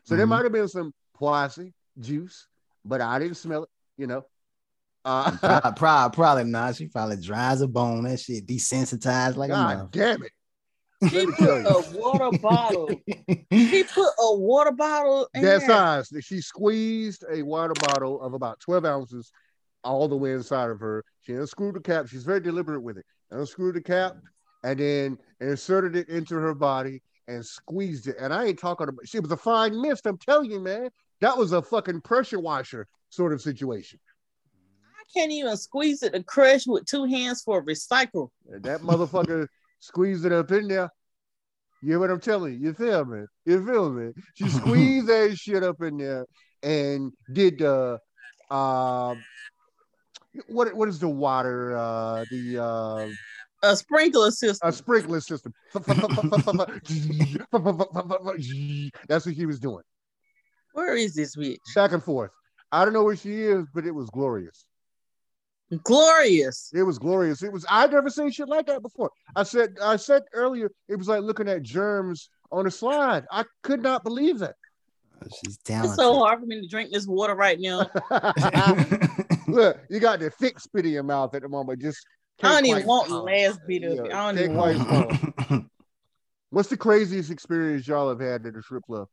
So there Mhm. might have been some poissy juice, but I didn't smell it. You know. Uh, Probably, [LAUGHS] probably, probably not. She probably dries a bone. That shit desensitized like a God mother. damn it. He Let me put a water bottle. He [LAUGHS] put a water bottle in that size. She squeezed a water bottle of about 12 ounces all the way inside of her. She unscrewed the cap. She's very deliberate with it. Unscrewed the cap and then inserted it into her body and squeezed it. And I ain't talking about she was a fine mist. I'm telling you, man. That was a fucking pressure washer sort of situation. I can't even squeeze it to crush with two hands for recycle. And that motherfucker squeezed it up in there. You hear what I'm telling you? You feel me? You feel me? She squeezed that shit up in there and did the uh, what what is the water? Uh, the uh, A sprinkler system. a sprinkler system. That's what she was doing. Where is this bitch? Back and forth. I don't know where she is, but it was glorious. Glorious. It was glorious. It was I'd never seen shit like that before. I said I said earlier it was like looking at germs on a slide. I could not believe that. Oh, she's down. It's so hard for me to drink this water right now. [LAUGHS] Look, you got the thick spit in your mouth at the moment. Just I don't can't even want the last bit of it. I don't can't even want. [LAUGHS] What's the craziest experience y'all have had at a strip club?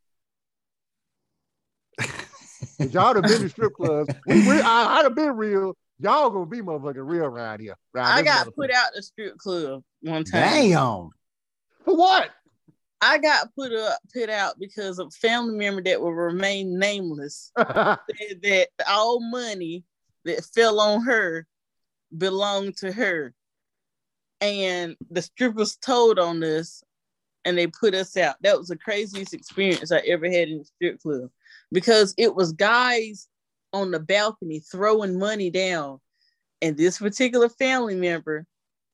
[LAUGHS] 'Cause y'all have been to strip clubs. We, we, I, I'd have been real. Y'all gonna be motherfucking real around here. around I got put out the strip club one time. Damn. For what? I got put up put out because a family member that will remain nameless [LAUGHS] said that all money that fell on her belonged to her. And the strippers told on us and they put us out. That was the craziest experience I ever had in the strip club because it was guys on the balcony throwing money down. And this particular family member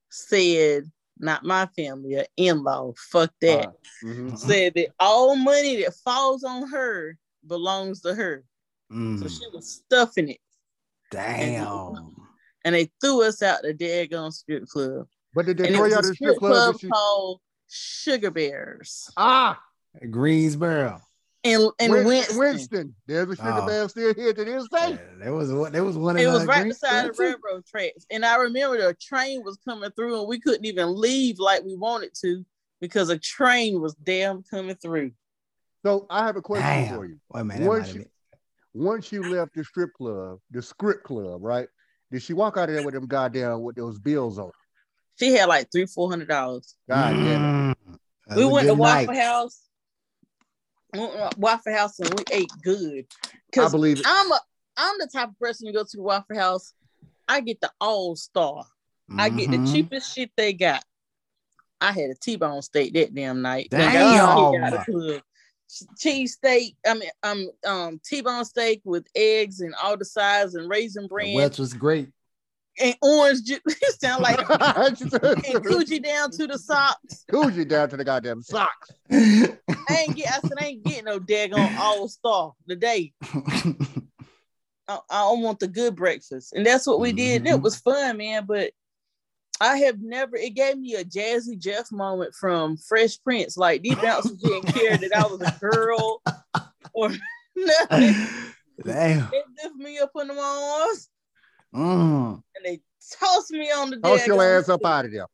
said, not my family, an in-law, fuck that. Uh, mhm. Said that all money that falls on her belongs to her. So Mm, she was stuffing it. damn. And they threw us out the daggone strip club. But did they And it throw you out the strip strip club? club and she- called Sugar Bears. Ah, Greensboro. In in Win- Winston. Winston. There's a sugar Oh. bear still here to this day. Yeah, there was one. There was one. It was uh, right beside the railroad tracks. And I remember the train was coming through and we couldn't even leave like we wanted to because a train was damn coming through. So I have a question Damn. for you. Wait a minute. that Once you- Once you left the strip club, the script club, right? Did she walk out of there with them goddamn with those bills on? She had like three, four hundred dollars. God damn it. Mm, We went to Waffle night. House. To Waffle House and we ate good. I believe it. I'm a I'm the type of person to go to Waffle House. I get the all star. I get the Mhm. cheapest shit they got. I had a T-bone steak that damn night. Damn. I got a club. Cheese steak, I mean, um, um, T-bone steak with eggs and all the sides and raisin bran Welch was great. And orange juice. it [LAUGHS] sound like [LAUGHS] and Coochie coochie down to the socks. down to the goddamn socks. [LAUGHS] I ain't get. I said I ain't getting no daggone all star today. I, I don't want the good breakfast. And that's what we did. And it mm-hmm. was fun, man. But I have never, it gave me a Jazzy Jeff moment from Fresh Prince. Like these bouncers didn't care that I was a girl or nothing. Damn. They lift me up on the arms Mm. and they tossed me on the Toss your ass up out of there.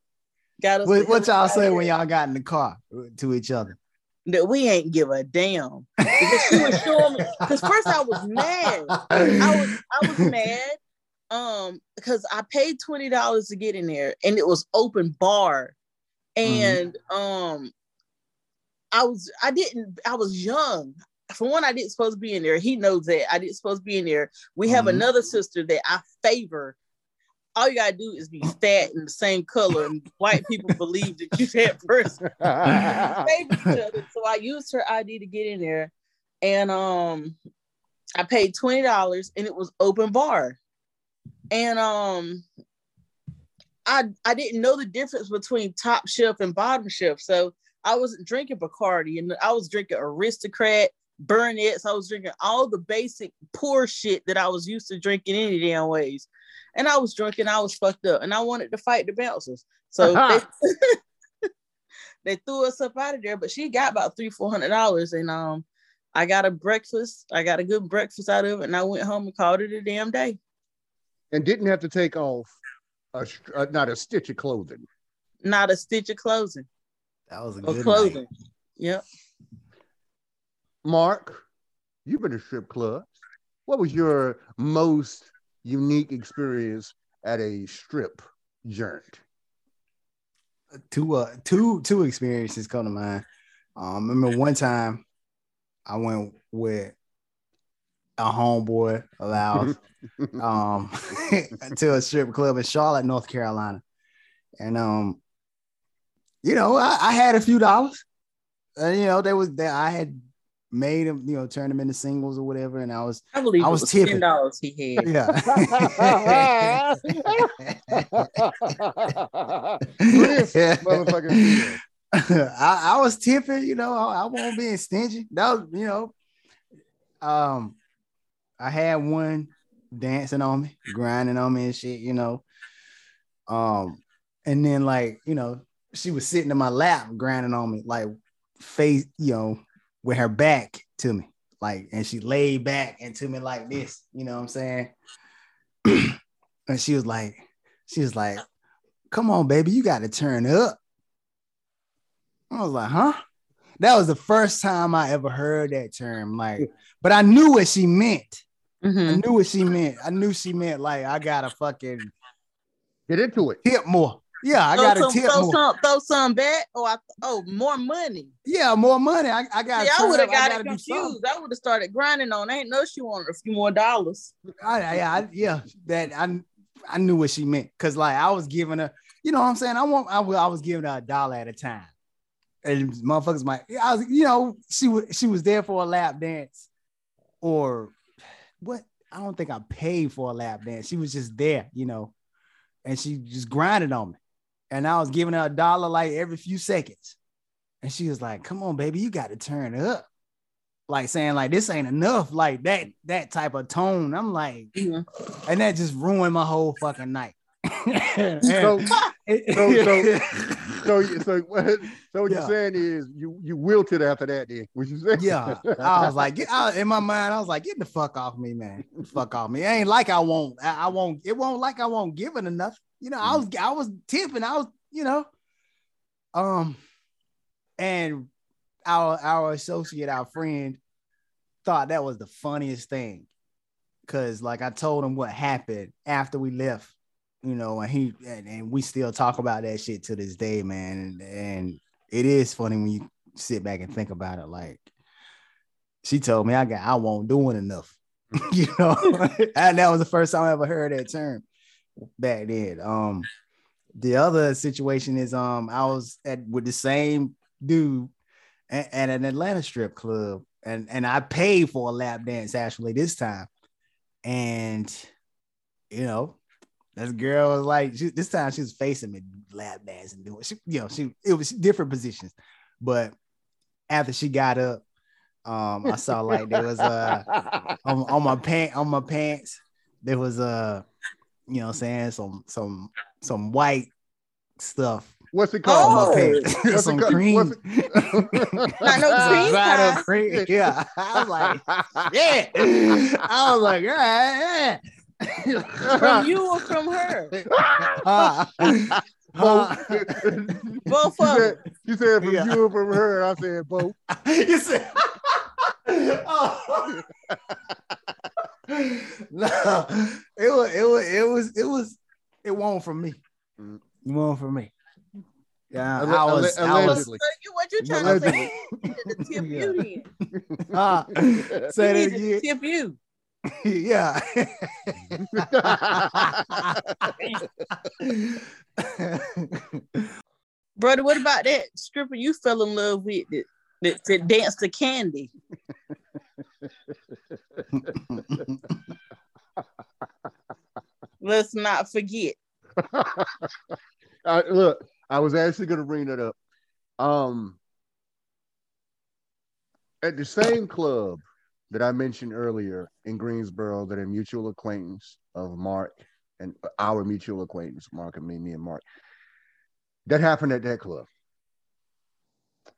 Got us What, what y'all say when y'all got in the car to each other? That we ain't give a damn. Because she was showing me. Because first I was mad. I was I was [LAUGHS] mad um because I paid twenty dollars to get in there and it was open bar and um I was I didn't I was young for one I didn't supposed to be in there. He knows that. I didn't supposed to be in there. We have Mhm. another sister that I favor. All you gotta do is be fat and the same color and white people believe that you that person. [LAUGHS] Favor each other. So I used her ID to get in there, and um, I paid twenty dollars, and it was open bar, and um, I I didn't know the difference between top shelf and bottom shelf, so I wasn't drinking Bacardi, and I was drinking Aristocrat, Burnett's. I was drinking all the basic poor shit that I was used to drinking any damn ways. And I was drunk and I was fucked up and I wanted to fight the bouncers. So [LAUGHS] they, [LAUGHS] they threw us up out of there, but she got about three, four hundred dollars. And um I got a breakfast. I got a good breakfast out of it, and I went home and called it a damn day. and didn't have to take off a, str- uh, not a stitch of clothing. Not a stitch of clothing. That was a good clothing. night. Yep. Mark, you've been to strip clubs. What was your most unique experience at a strip joint? two uh two two experiences come to mind. Um, remember one time I went with a homeboy allowed [LAUGHS] um [LAUGHS] to a strip club in Charlotte, North Carolina. And um, you know, I, I had a few dollars. And you know, there was that I had made him, you know, turn him into singles or whatever. And I was I believe I was was tipping. ten dollars he had. yeah. Motherfucker. [LAUGHS] [LAUGHS] I, I was tipping, you know, I, I won't being stingy. That was, you know, um, I had one dancing on me, grinding on me and shit, you know. Um, and then like, you know, she was sitting in my lap, grinding on me, like face, you know, with her back to me, like, and she laid back into me like this, you know what I'm saying? [CLEARS THROAT] and she was like, she was like, come on, baby, you got to turn up. I was like, huh? That was the first time I ever heard that term. Like, but I knew what she meant. I Mhm. knew what she meant. I knew she meant like I gotta fucking Get into it. tip more. Yeah, I gotta some, tip throw more. some, throw some back. Oh, I, oh, more money. Yeah, more money. I, I gotta. I would have. Got it confused. I would have started grinding on. I ain't know she wanted a few more dollars. I, I, I, yeah, that I, I knew what she meant because like I was giving her, you know what I'm saying. I want, I, was- I was giving her a dollar at a time, and motherfuckers might, I was, you know, she was, she was there for a lap dance, or what? I don't think I paid for a lap dance. She was just there, you know, and she just grinded on me, and I was giving her a dollar like every few seconds, and she was like, "Come on, baby, you got to turn up." Like saying like this ain't enough, like that that type of tone. I'm like, Mhm. and that just ruined my whole fucking night. And- [LAUGHS] So, so- [LAUGHS] so, so, what, so what Yeah. you're saying is you you wilted after that, then? What you saying? yeah, I was like, get out in my mind. I was like, get the fuck off me, man. Fuck off me. It ain't like I won't. I, I won't. It won't like I won't give it enough. You know, I was I was tipping. I was, you know, um, and our our associate, our friend, thought that was the funniest thing, cause like I told him what happened after we left. You know, and he and, and we still talk about that shit to this day, man. And, and it is funny when you sit back and think about it. Like she told me I got I won't doing enough. [LAUGHS] you know, [LAUGHS] and that was the first time I ever heard that term back then. Um the other situation is um I was at with the same dude at, at an Atlanta strip club and and I paid for a lap dance actually this time. And you know, this girl was like, she, this time she was facing me, lap dancing, doing, she, you know, she it was different positions, but after she got up, um, I saw like there was uh on, on my pant on my pants there was uh, you know, what I'm saying some some some white stuff What's it called? Oh. What's [LAUGHS] some it called? cream. What's it- [LAUGHS] Not no cream dried up cream. Yeah, I was like, yeah. I was like, yeah, From you or from her? [LAUGHS] Uh, uh, Both you, of said, you said from Yeah. you and from her. I said both. you said, oh. [LAUGHS] no, it was, it was, it was, it was, it won't from me. It won't from me. Yeah, Alle- I was, alle- I was. So you, what you trying to say? He needed to tip [LAUGHS] Yeah. you then. uh, [LAUGHS] say He that needed to again. tip you. yeah. Brother, what about that stripper you fell in love with that, that, that danced to candy? Let's not forget. [LAUGHS] Look, I was actually going to bring that up. Um, at the same club that I mentioned earlier in Greensboro, that a mutual acquaintance of Mark and our mutual acquaintance, Mark and me, me and Mark. That happened at that club.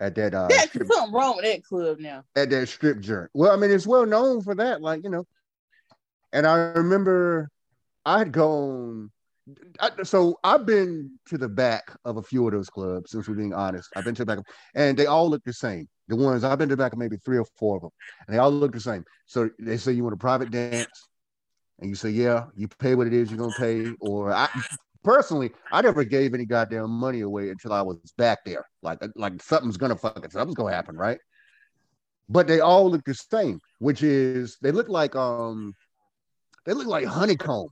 At that uh, That's strip, something wrong with that club now. at that strip joint. Well, I mean, it's well known for that, like you know. And I remember I had gone I, so I've been to the back of a few of those clubs. Since we're being honest, I've been to the back, of, and they all look the same. The ones I've been to the back of maybe three or four of them, and they all look the same. So they say you want a private dance, and you say yeah, you pay what it is you're gonna pay. Or I personally, I never gave any goddamn money away until I was back there. Like like something's gonna fucking something's gonna happen, right? But they all look the same, which is they look like um they look like honeycombs.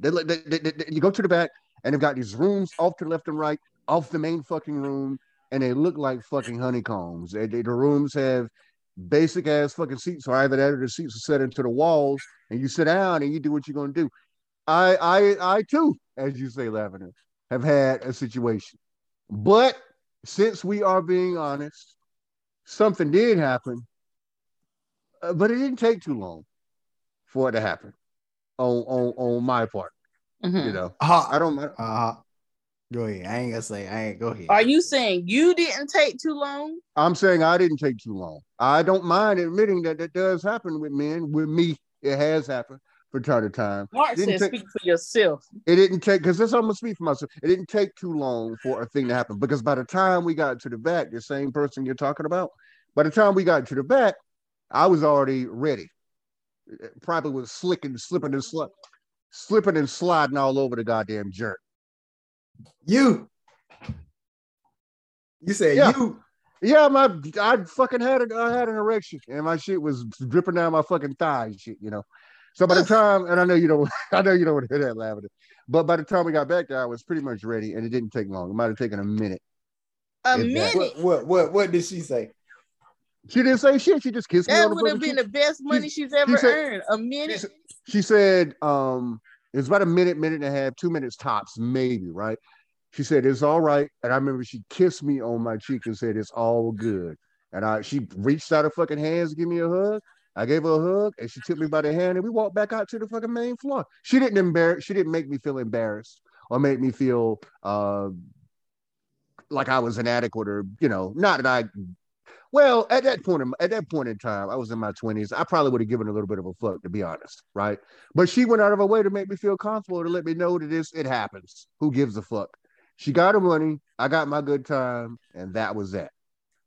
They look. They, they, they, you go to the back, and they've got these rooms off to left and right, off the main fucking room, and they look like fucking honeycombs. They, the rooms have basic ass fucking seats, so either that or the seats are set into the walls, and you sit down and you do what you're gonna do. I, I, I too, as you say, Lavender, have had a situation, but since we are being honest, something did happen, uh, but it didn't take too long for it to happen on on on my part. Mhm. You know, Uh, I don't. uh, go ahead. I ain't gonna say. I ain't go ahead. Are you saying you didn't take too long? I'm saying I didn't take too long. I don't mind admitting that that does happen with men. With me, it has happened from time to time. Mark Didn't said, take- "Speak for yourself." It didn't take because this I'm gonna speak for myself. It didn't take too long for a thing to happen because by the time we got to the back, the same person you're talking about, by the time we got to the back, I was already ready. Probably was slicking, slipping and sli- slipping and sliding all over the goddamn jerk. You. You said Yeah. you. Yeah, my I fucking had a, I had an erection and my shit was dripping down my fucking thigh and shit, you know. So by the time, and I know you don't, [LAUGHS] I know you don't want to hear that, Lavender, but by the time we got back there, I was pretty much ready, and it didn't take long. It might have taken a minute. A Exactly. minute. What, what what what did she say? She didn't say shit. She just kissed me That would have been cheek. the best money she's ever said- earned. A minute. said- She said, um, it was about a minute, minute and a half, two minutes tops, maybe, right? She said, it's all right. And I remember she kissed me on my cheek and said, it's all good. And I she reached out her fucking hands to give me a hug. I gave her a hug and she took me by the hand and we walked back out to the fucking main floor. She didn't embarrass, she didn't make me feel embarrassed or make me feel uh like I was inadequate or you know, not that I well, at that point, in, at that point in time, I was in my twenties. I probably would have given a little bit of a fuck, to be honest, right? But she went out of her way to make me feel comfortable to let me know that this it happens. Who gives a fuck? She got her money. I got my good time, and that was that.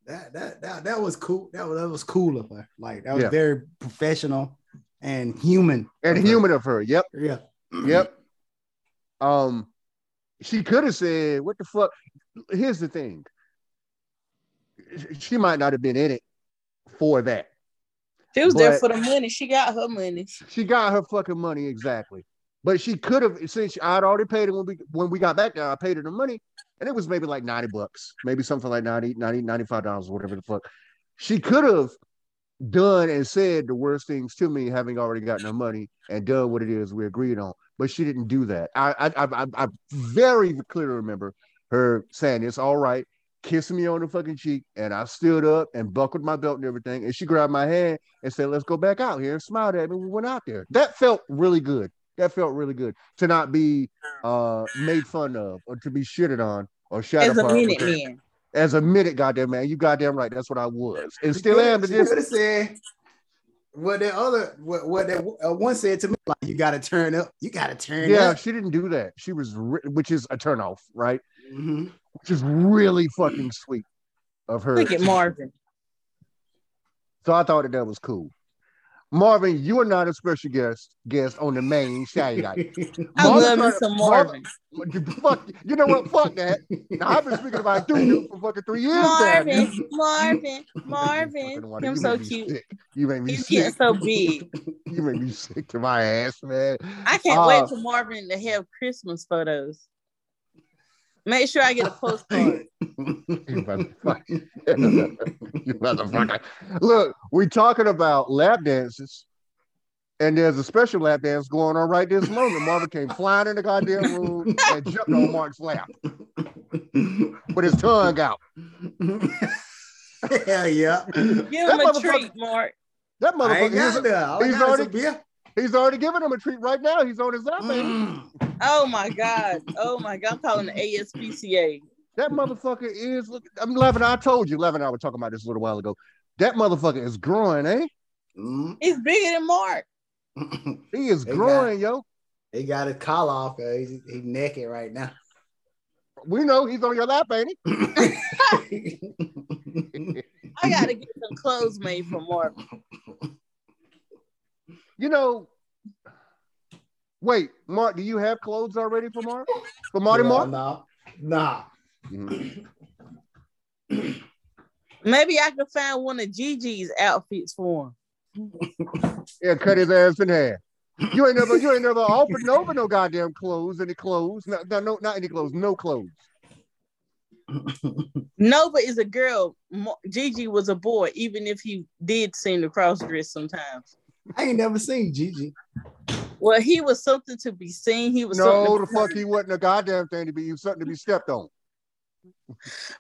That that that that was cool. That was that was cool of her. Like that was Yeah. very professional and human. And of her. human of her. Yep, Yeah. yep. Um, she could have said, "What the fuck?" Here's the thing. She might not have been in it for that. She was there for the money. She got her money. She got her fucking money exactly. But she could have since I'd already paid it when we when we got back there, I paid her the money, and it was maybe like 90 bucks, maybe something like 90, 90, 95 dollars, whatever the fuck. She could have done and said the worst things to me, having already gotten her money and done what it is we agreed on. But she didn't do that. I I I, I, very clearly remember her saying it's all right, kissing me on the fucking cheek, and I stood up and buckled my belt and everything, and she grabbed my hand and said, "Let's go back out here," and smiled at me. We went out there. That felt really good. That felt really good to not be uh made fun of or to be shitted on or shot As a apart minute because- man. As a minute, goddamn man, you goddamn right. That's what I was, and still am. But She just could have said what that other what what that uh, one said to me like you got to turn up. You got to turn yeah, up. she didn't do that. She was, re- which is a turnoff, right? Mhm. Which is really fucking sweet of her. Look at Marvin. So I thought that that was cool. Marvin, you are not a special guest guest on the main [LAUGHS] Guy. I Marvin love me some Marvin. [LAUGHS] Fuck, you know what? Fuck that. Now I've been speaking about Duke for fucking three years now. Marvin, [LAUGHS] Marvin, Fucking Marvin. Him You so cute. sick. You make me He's sick. getting so big. You make me sick to my ass, man. I can't Uh, wait for Marvin to have Christmas photos. Make sure I get a postcard. [LAUGHS] You motherfucker. you motherfucker. Look, we're talking about lap dances, and there's a special lap dance going on right this moment. Marvin came flying in the goddamn room and jumped on Mark's lap with his tongue out. [LAUGHS] Hell yeah. Give him That a motherfucker- treat, Mark. That I ain't motherfucker, got he's, that. All I he's got is already- a beer. He's already giving him a treat right now. He's on his lap. Mm. Oh my God. Oh my God. I'm calling the ASPCA. That motherfucker is. Look, I'm laughing. I told you, Levin I was talking about this a little while ago. That motherfucker is growing, eh? Mm. He's bigger than Mark. [LAUGHS] He is They got- growing, yo. He got his collar off. uh, He's, he's naked right now. We know he's on your lap, ain't he? [LAUGHS] I gotta get some clothes made for Marvin. You know. Wait, Mark, do you have clothes already for Mark? For Marty Yeah, Mark? Nah, nah. [CLEARS THROAT] Maybe I could find one of Gigi's outfits for him. Yeah, cut his ass in half. You ain't never, you ain't never offered Nova no goddamn clothes, any clothes, no, no, no, not any clothes, no clothes. Nova is a girl. Gigi was a boy, even if he did seem to cross dress sometimes. I ain't never seen Gigi. Well, he was something to be seen. He was No, something the fuck he wasn't a goddamn thing to be, he was something to be stepped on.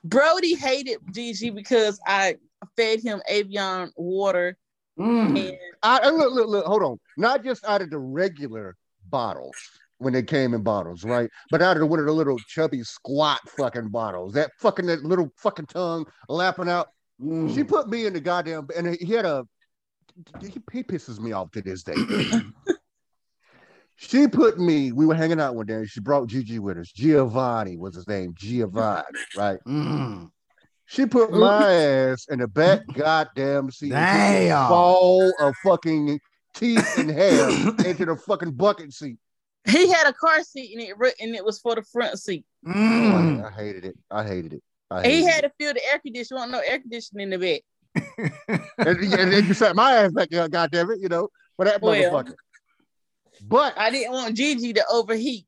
Brody hated Gigi because I fed him Evian water Mm. and I, I- look, look, look, hold on. Not just out of the regular bottles when they came in bottles, right? But out of the, one of the little chubby squat fucking bottles, that fucking that little fucking tongue lapping out. Mm. She put me in the goddamn, and he had a. He, he pisses me off to this day. [CLEARS THROAT] she put me. We were hanging out one day. and She brought Gigi with us. Giovanni was his name. Giovanni, right? Mm. She put my ass in the back goddamn seat. and a Damn. Ball of fucking teeth and hair [CLEARS THROAT] into the fucking bucket seat. he had a car seat and it and it was for the front seat. Oh, Mm. I, I hated it. I hated it. I hated he it. had to feel the air conditioning. Want no air conditioning in the back. And, and then you sat my ass back there, goddamn it, you know, for that Well. motherfucker. But I didn't want Gigi to overheat.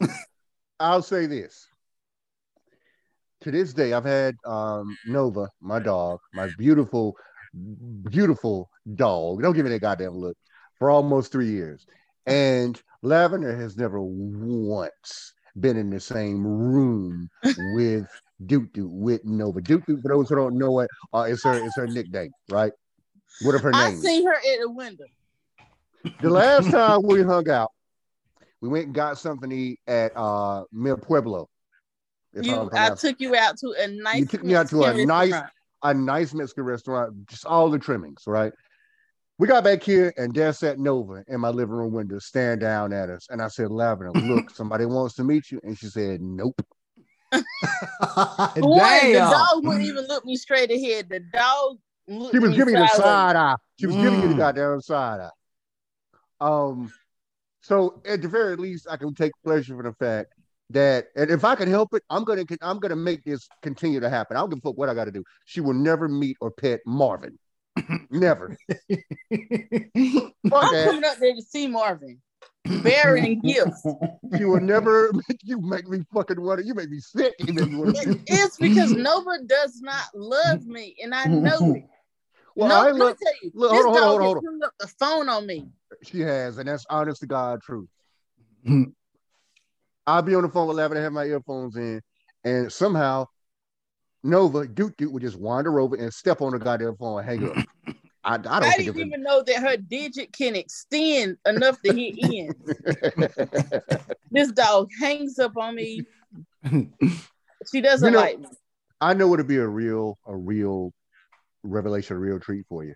[LAUGHS] I'll say this. To this day, I've had um, Nova, my dog, my beautiful, beautiful dog. Don't give me that goddamn look. For almost three years, and Lavender has never once been in the same room [LAUGHS] with Duke Duke with Nova. Duke Duke, for those who don't know it, uh, is her is her nickname, right? What of her I name? I seen her at the window. The last time we hung out, we went and got something to eat at uh Mil Pueblo. You, I took you out to a nice. You took me out to a nice- restaurant. a nice Mexican restaurant, just all the trimmings, right? We got back here and there sat Nova in my living room window, staring down at us. And I said, Lavender, look, [LAUGHS] somebody wants to meet you. And she said, Nope. [LAUGHS] For one, the dog wouldn't even look me straight ahead. The dog looked She was me giving you the side eye. She was giving you the Mm. goddamn side eye. Um, so at the very least, I can take pleasure in the fact that, and if I can help it, I'm gonna, I'm gonna make this continue to happen. I don't give a fuck what I got to do. She will never meet or pet Marvin. [LAUGHS] never. [LAUGHS] I'm coming up there to see Marvin, bearing [LAUGHS] gifts. You will never. [LAUGHS] You make me fucking want to. You make me sick. You make me want to. It's because Nova does not love me, and I know it. [LAUGHS] Well, no, I let me love. tell you, look, this hold on, dog hold on, has hold on. hung up the phone on me. She has, and that's honest to God truth. I'll be on the phone with Lavender, and have my earphones in, and somehow Nova Duke Duke would just wander over and step on the goddamn phone and hang up. I, I don't I didn't even know that her digit can extend enough to hit in. [LAUGHS] This dog hangs up on me. [LAUGHS] She doesn't You know- like me. I know it'd be a real, a real revelation, a real treat for you.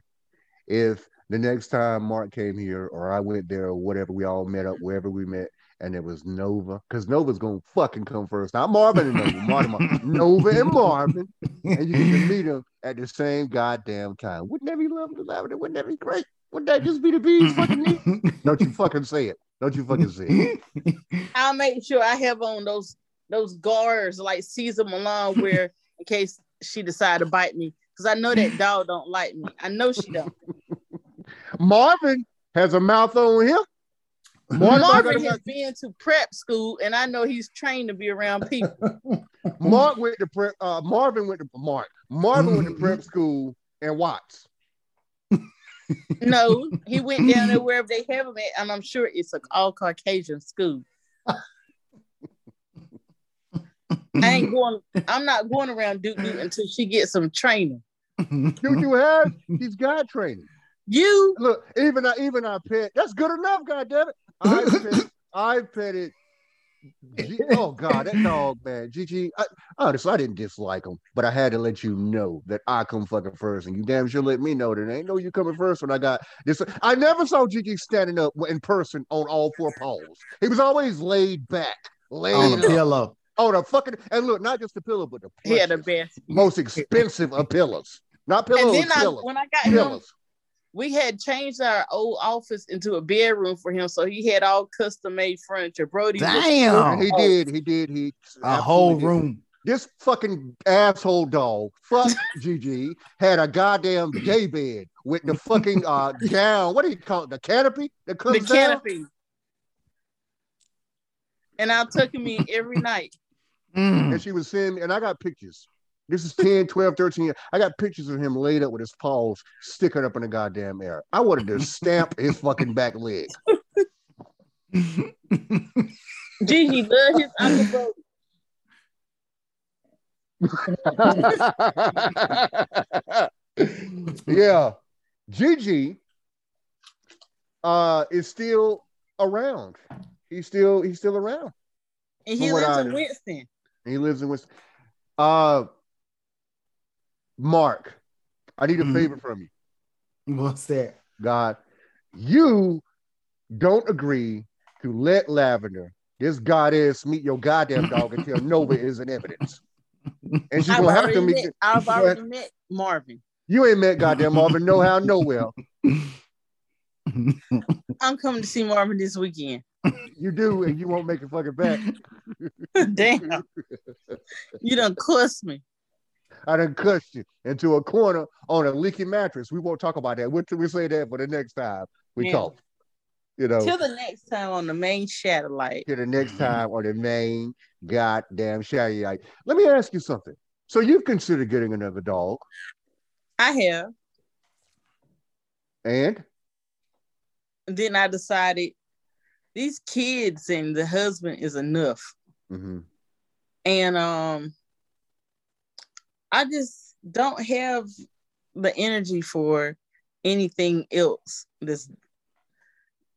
If the next time Mark came here or I went there or whatever, we all met up wherever we met, and it was Nova, because Nova's gonna fucking come first. Not Marvin and Nova. [LAUGHS] Nova and Marvin, and you get to [LAUGHS] meet them at the same goddamn time. Wouldn't that be lovely, Lavender? Wouldn't that be great? Wouldn't that just be the bees fucking neat? Don't you fucking say it. Don't you fucking say it. [LAUGHS] I'll make sure I have on those those guards like Cesar Millan where in case she decide to bite me. Because I know that dog don't like me. I know she don't. Marvin has a mouth on him. Marvin, Marvin has been to prep school and I know he's trained to be around people. [LAUGHS] Mark went to prep. Uh, Marvin went to Mark. Marvin went to prep school and Watts. [LAUGHS] No, he [LAUGHS] went down there wherever they have him at, and I'm sure it's a all Caucasian school. I ain't going. I'm not going around Duke Duke until she gets some training. Dude, you have he's got training. You Look, even I even I pet. That's good enough. God damn it. I [LAUGHS] pet, I petted G- oh God, that dog, man. Gigi, I, honestly, I didn't dislike him, but I had to let you know that I come fucking first, and you damn sure let me know that ain't no you coming first when I got this. I never saw Gigi standing up in person on all four poles. He was always laid back, laid on a pillow. on a fucking and look, not just the pillow, but the He had the best. most expensive of pillows, not pillows, And then I, when I got him, pillows. We had changed our old office into a bedroom for him, so he had all custom made furniture. Brody, was- Damn. And he did, he did, he A whole absolutely did. room. This fucking asshole dog, fuck [LAUGHS] Gigi, had a goddamn day bed with the fucking uh [LAUGHS] gown. What do you call it? The canopy that the down. canopy. And I took him in every night. Mm. And she was saying, and I got pictures. This is 10, 12, 13 years. I got pictures of him laid up with his paws sticking up in the goddamn air. I wanted to stamp his fucking back leg. Gigi loved his [LAUGHS] Uncle Brody. yeah. Gigi uh is still around. He's still he's still around. And he lives I in. Winston. He lives in Winston. Uh Mark, I need a Mhm. favor from you. What's that? God, you don't agree to let Lavender, this goddess, meet your goddamn dog until Nova is in evidence. And she's I've gonna have to meet. met, I've already met Marvin. You ain't met goddamn Marvin, no how, know well. [LAUGHS] I'm coming to see Marvin this weekend. You do, and you won't make it fucking back. [LAUGHS] Damn. You done cussed me. I done cussed you into a corner on a leaky mattress. We won't talk about that. We'll, we say that for the next time we Yeah. talk. You know, Till the next time on the main satellite. to the next time on the main goddamn satellite. Let me ask you something. So you've considered getting another dog, I have. and then I decided these kids and the husband is enough. Mhm. And um I just don't have the energy for anything else that's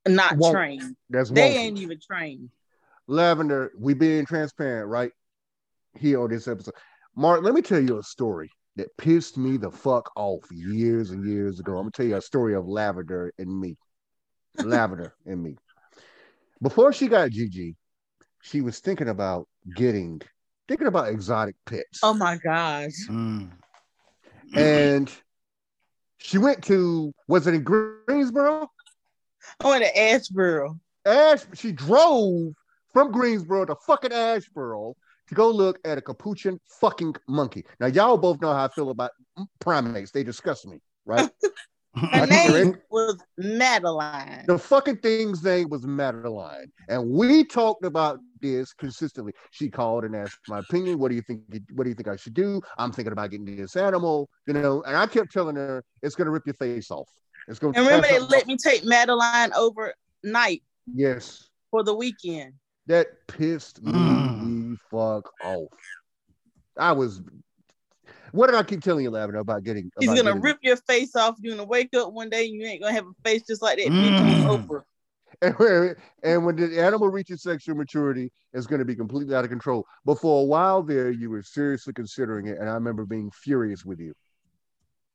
not Won't. trained. that's They ain't even trained. Lavender, we being transparent, right? Here on this episode. Mark, let me tell you a story that pissed me the fuck off years and years ago. I'm gonna tell you a story of Lavender and me. [LAUGHS] Lavender and me. Before she got Gigi, she was thinking about getting thinking about exotic pets. Oh my gosh. Mm. and she went to was it in Greensboro? I went to Asheboro. Ash, she drove from Greensboro to fucking Asheboro to go look at a capuchin fucking monkey. Now, y'all both know how I feel about primates. They disgust me, right? [LAUGHS] Her I name was Madeline. the fucking thing's name was Madeline. And we talked about this consistently. She called and asked my opinion. What do you think? What do you think I should do? I'm thinking about getting this animal, you know. And I kept telling her it's gonna rip your face off. It's gonna And remember, they something let off." me take Madeline overnight Yes. for the weekend. That pissed me Mm. the fuck off. I was. What did I keep telling you, Lavender, about getting? He's about gonna getting- rip your face off. You're gonna wake up one day and you ain't gonna have a face just like that Mm. bitch [LAUGHS] Oprah. And, when- and when the animal reaches sexual maturity, it's going to be completely out of control. But for a while there, you were seriously considering it, and I remember being furious with you.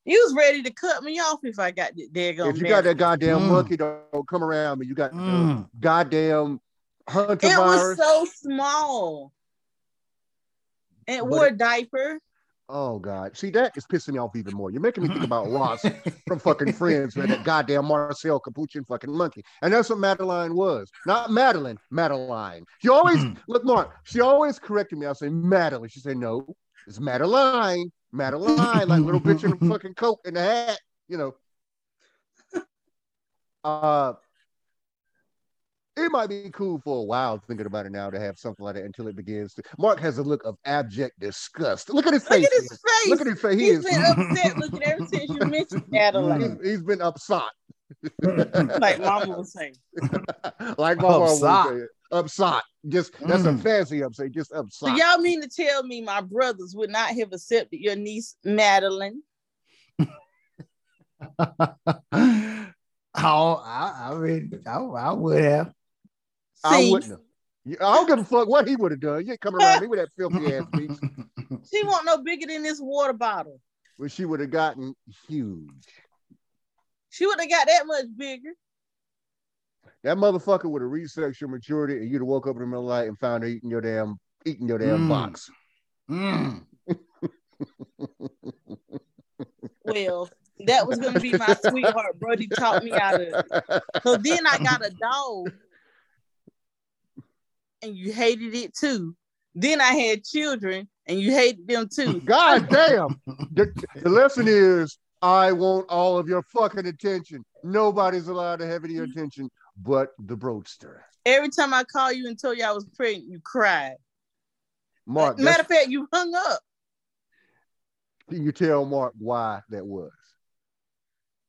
You was ready to cut me off if I got that daggone. if you got that goddamn Mm. monkey, don't come around me. You got Mm. goddamn hunter It was so small. And it But wore it- a diaper. Oh God, see that is pissing me off even more. You're making me think about Ross [LAUGHS] from fucking Friends, man. That goddamn Marcel Capuchin fucking monkey, and that's what Madeline was. Not Madeline, Madeline. She always look, Mark. She always corrected me. I say Madeline. She said no, it's Madeline, Madeline, like little bitch in a [LAUGHS] fucking coat and a hat, you know. Uh, it might be cool for a while thinking about it now to have something like that until it begins to. Mark has a look of abject disgust. Look at his face. Look face. at his face. Look at his face. He He's is. been upset looking ever since you [LAUGHS] mentioned Adelaide. He's, he's been upsot. [LAUGHS] like Mama was saying. [LAUGHS] like Mama was Upsot. say it. Upsot. Just that's a Mm. fancy upsot. Just So upsot. y'all mean to tell me my brothers would not have accepted your niece Madeline? oh, I, I mean, I, I would have. I wouldn't have. I don't give a fuck what he would have done. You ain't coming around me with that filthy ass [LAUGHS] speech. She want no bigger than this water bottle. Well, she would have gotten huge. She would have got that much bigger. That motherfucker would have reached sexual maturity, and you'd have woke up in the middle of the night and found her eating your damn eating your damn Mm. box. Mm. [LAUGHS] Well, that was gonna be my [LAUGHS] sweetheart. Brody taught me how to. So then I got a dog, and you hated it too. Then I had children, and you hated them too. [LAUGHS] God damn. The, the lesson is I want all of your fucking attention. Nobody's allowed to have any attention but the broadster. Every time I call you and told you I was pregnant, you cried. Mark, Matter of fact, you hung up. can you tell Mark why that was?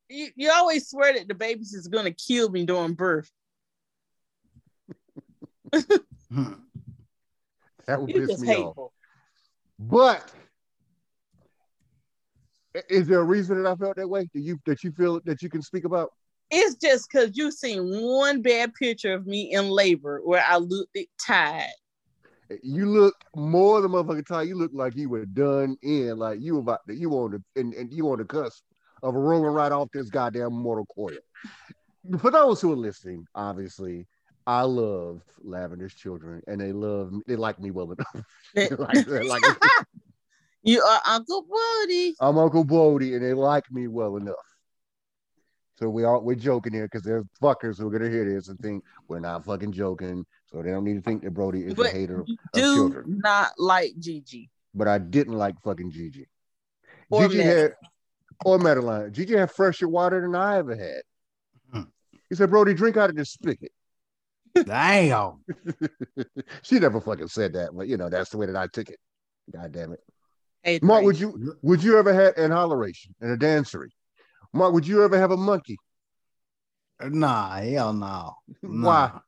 You, you always swear that the babies is gonna kill me during birth. [LAUGHS] Hmm. That would piss me off. But is there a reason that I felt that way? Do you that you feel that you can speak about? It's just because you've seen one bad picture of me in labor where I looked tired. You look more than motherfucking tired. You look like you were done in, like you about to, you on the and, and you on the cusp of rolling right off this goddamn mortal coil. For those who are listening, obviously, I love Lavender's children, and they love they like me well enough. [LAUGHS] They like, they like- [LAUGHS] you are Uncle Woody. I'm Uncle Bodie, and they like me well enough. So we all we're joking here because there's fuckers who are gonna hear this and think we're not fucking joking. So they don't need to think that Brody is a hater. you of children. not like Gigi. But I didn't like fucking Gigi. Or Gigi Madeline. had or Madeline. Gigi had fresher water than I ever had. Hmm. He said, Brody, drink out of this spigot. Damn. [LAUGHS] she never fucking said that, but you know, that's the way that I took it. God damn it. Hey, Mark, Trace. would you would you ever have an holleration and a dancery? Mark, would you ever have a monkey? Nah, hell no. [LAUGHS] Why? Nah.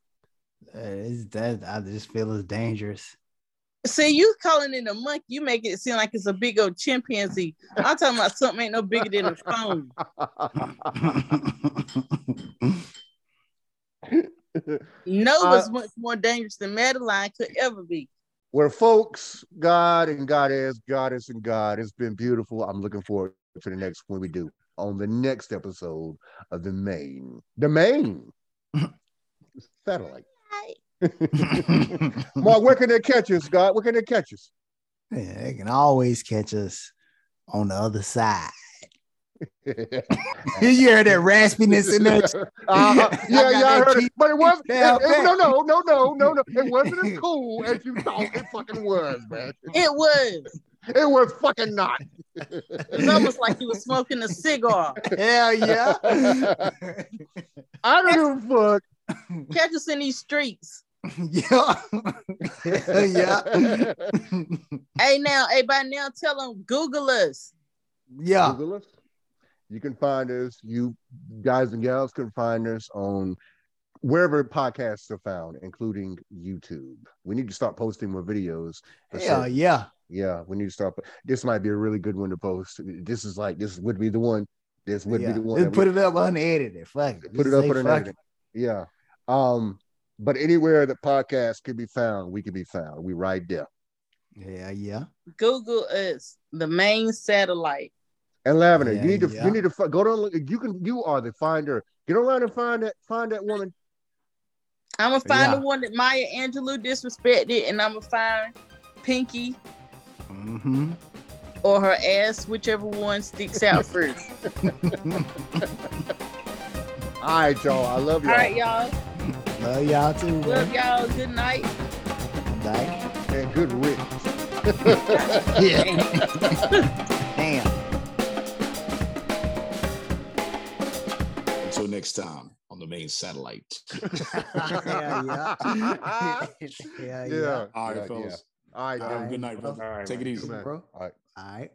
Uh, It's that I just feel it's dangerous. See, you calling it a monkey, you make it seem like it's a big old chimpanzee. I'm talking about something ain't no bigger than a phone. [LAUGHS] Nova's Uh, much more dangerous than Madeline could ever be. Well, folks, God and Goddess, Goddess and God, it's been beautiful. I'm looking forward to the next when we do on the next episode of the main, the main [LAUGHS] satellite. [LAUGHS] Mark, where can they catch us, God? Where can they catch us? Yeah, they can always catch us on the other side. [LAUGHS] you heard that raspiness in there? [LAUGHS] Uh, [LAUGHS] yeah, yeah, I heard it, but it was Yeah, it- it- no, no, no, no, no, no. It wasn't as cool as you thought it fucking was, man. It was. It was fucking not. It's almost like he was smoking a cigar. Hell yeah. I don't give a fuck. Catch us in these streets. yeah. Yeah. Hey, now, hey, by now, tell them Google us. yeah. Google us. You can find us. You guys and gals can find us on wherever podcasts are found, including YouTube. We need to start posting more videos. for Hell certain. yeah. Yeah, we need to start. This might be a really good one to post. This is like this would be the one. This would yeah. be the one. Just put we- it up unedited. Fuck it. put it up say on an fuck editing. Yeah. Um, but anywhere that podcasts can be found, we can be found. We right there. Yeah, yeah. Google us, the main satellite. And Lavender, Yeah, you need to yeah. you need to go to you can you are the finder. Get online and find that find that woman. I'm gonna find Yeah. the one that Maya Angelou disrespected, and I'm gonna find Pinky Mm-hmm. or her ass, whichever one sticks out [LAUGHS] first. [LAUGHS] All right, y'all. I love y'all. All right, y'all. Love y'all too, Love man. y'all. Good night. Bye. And good riddance. [LAUGHS] Yeah. Damn. Until next time on the main satellite. Hell [LAUGHS] yeah. Hell yeah. Yeah. All right, yeah, fellas. Yeah. All right. Have a good night, bro. All right, Take it easy. Bro. All right. All right.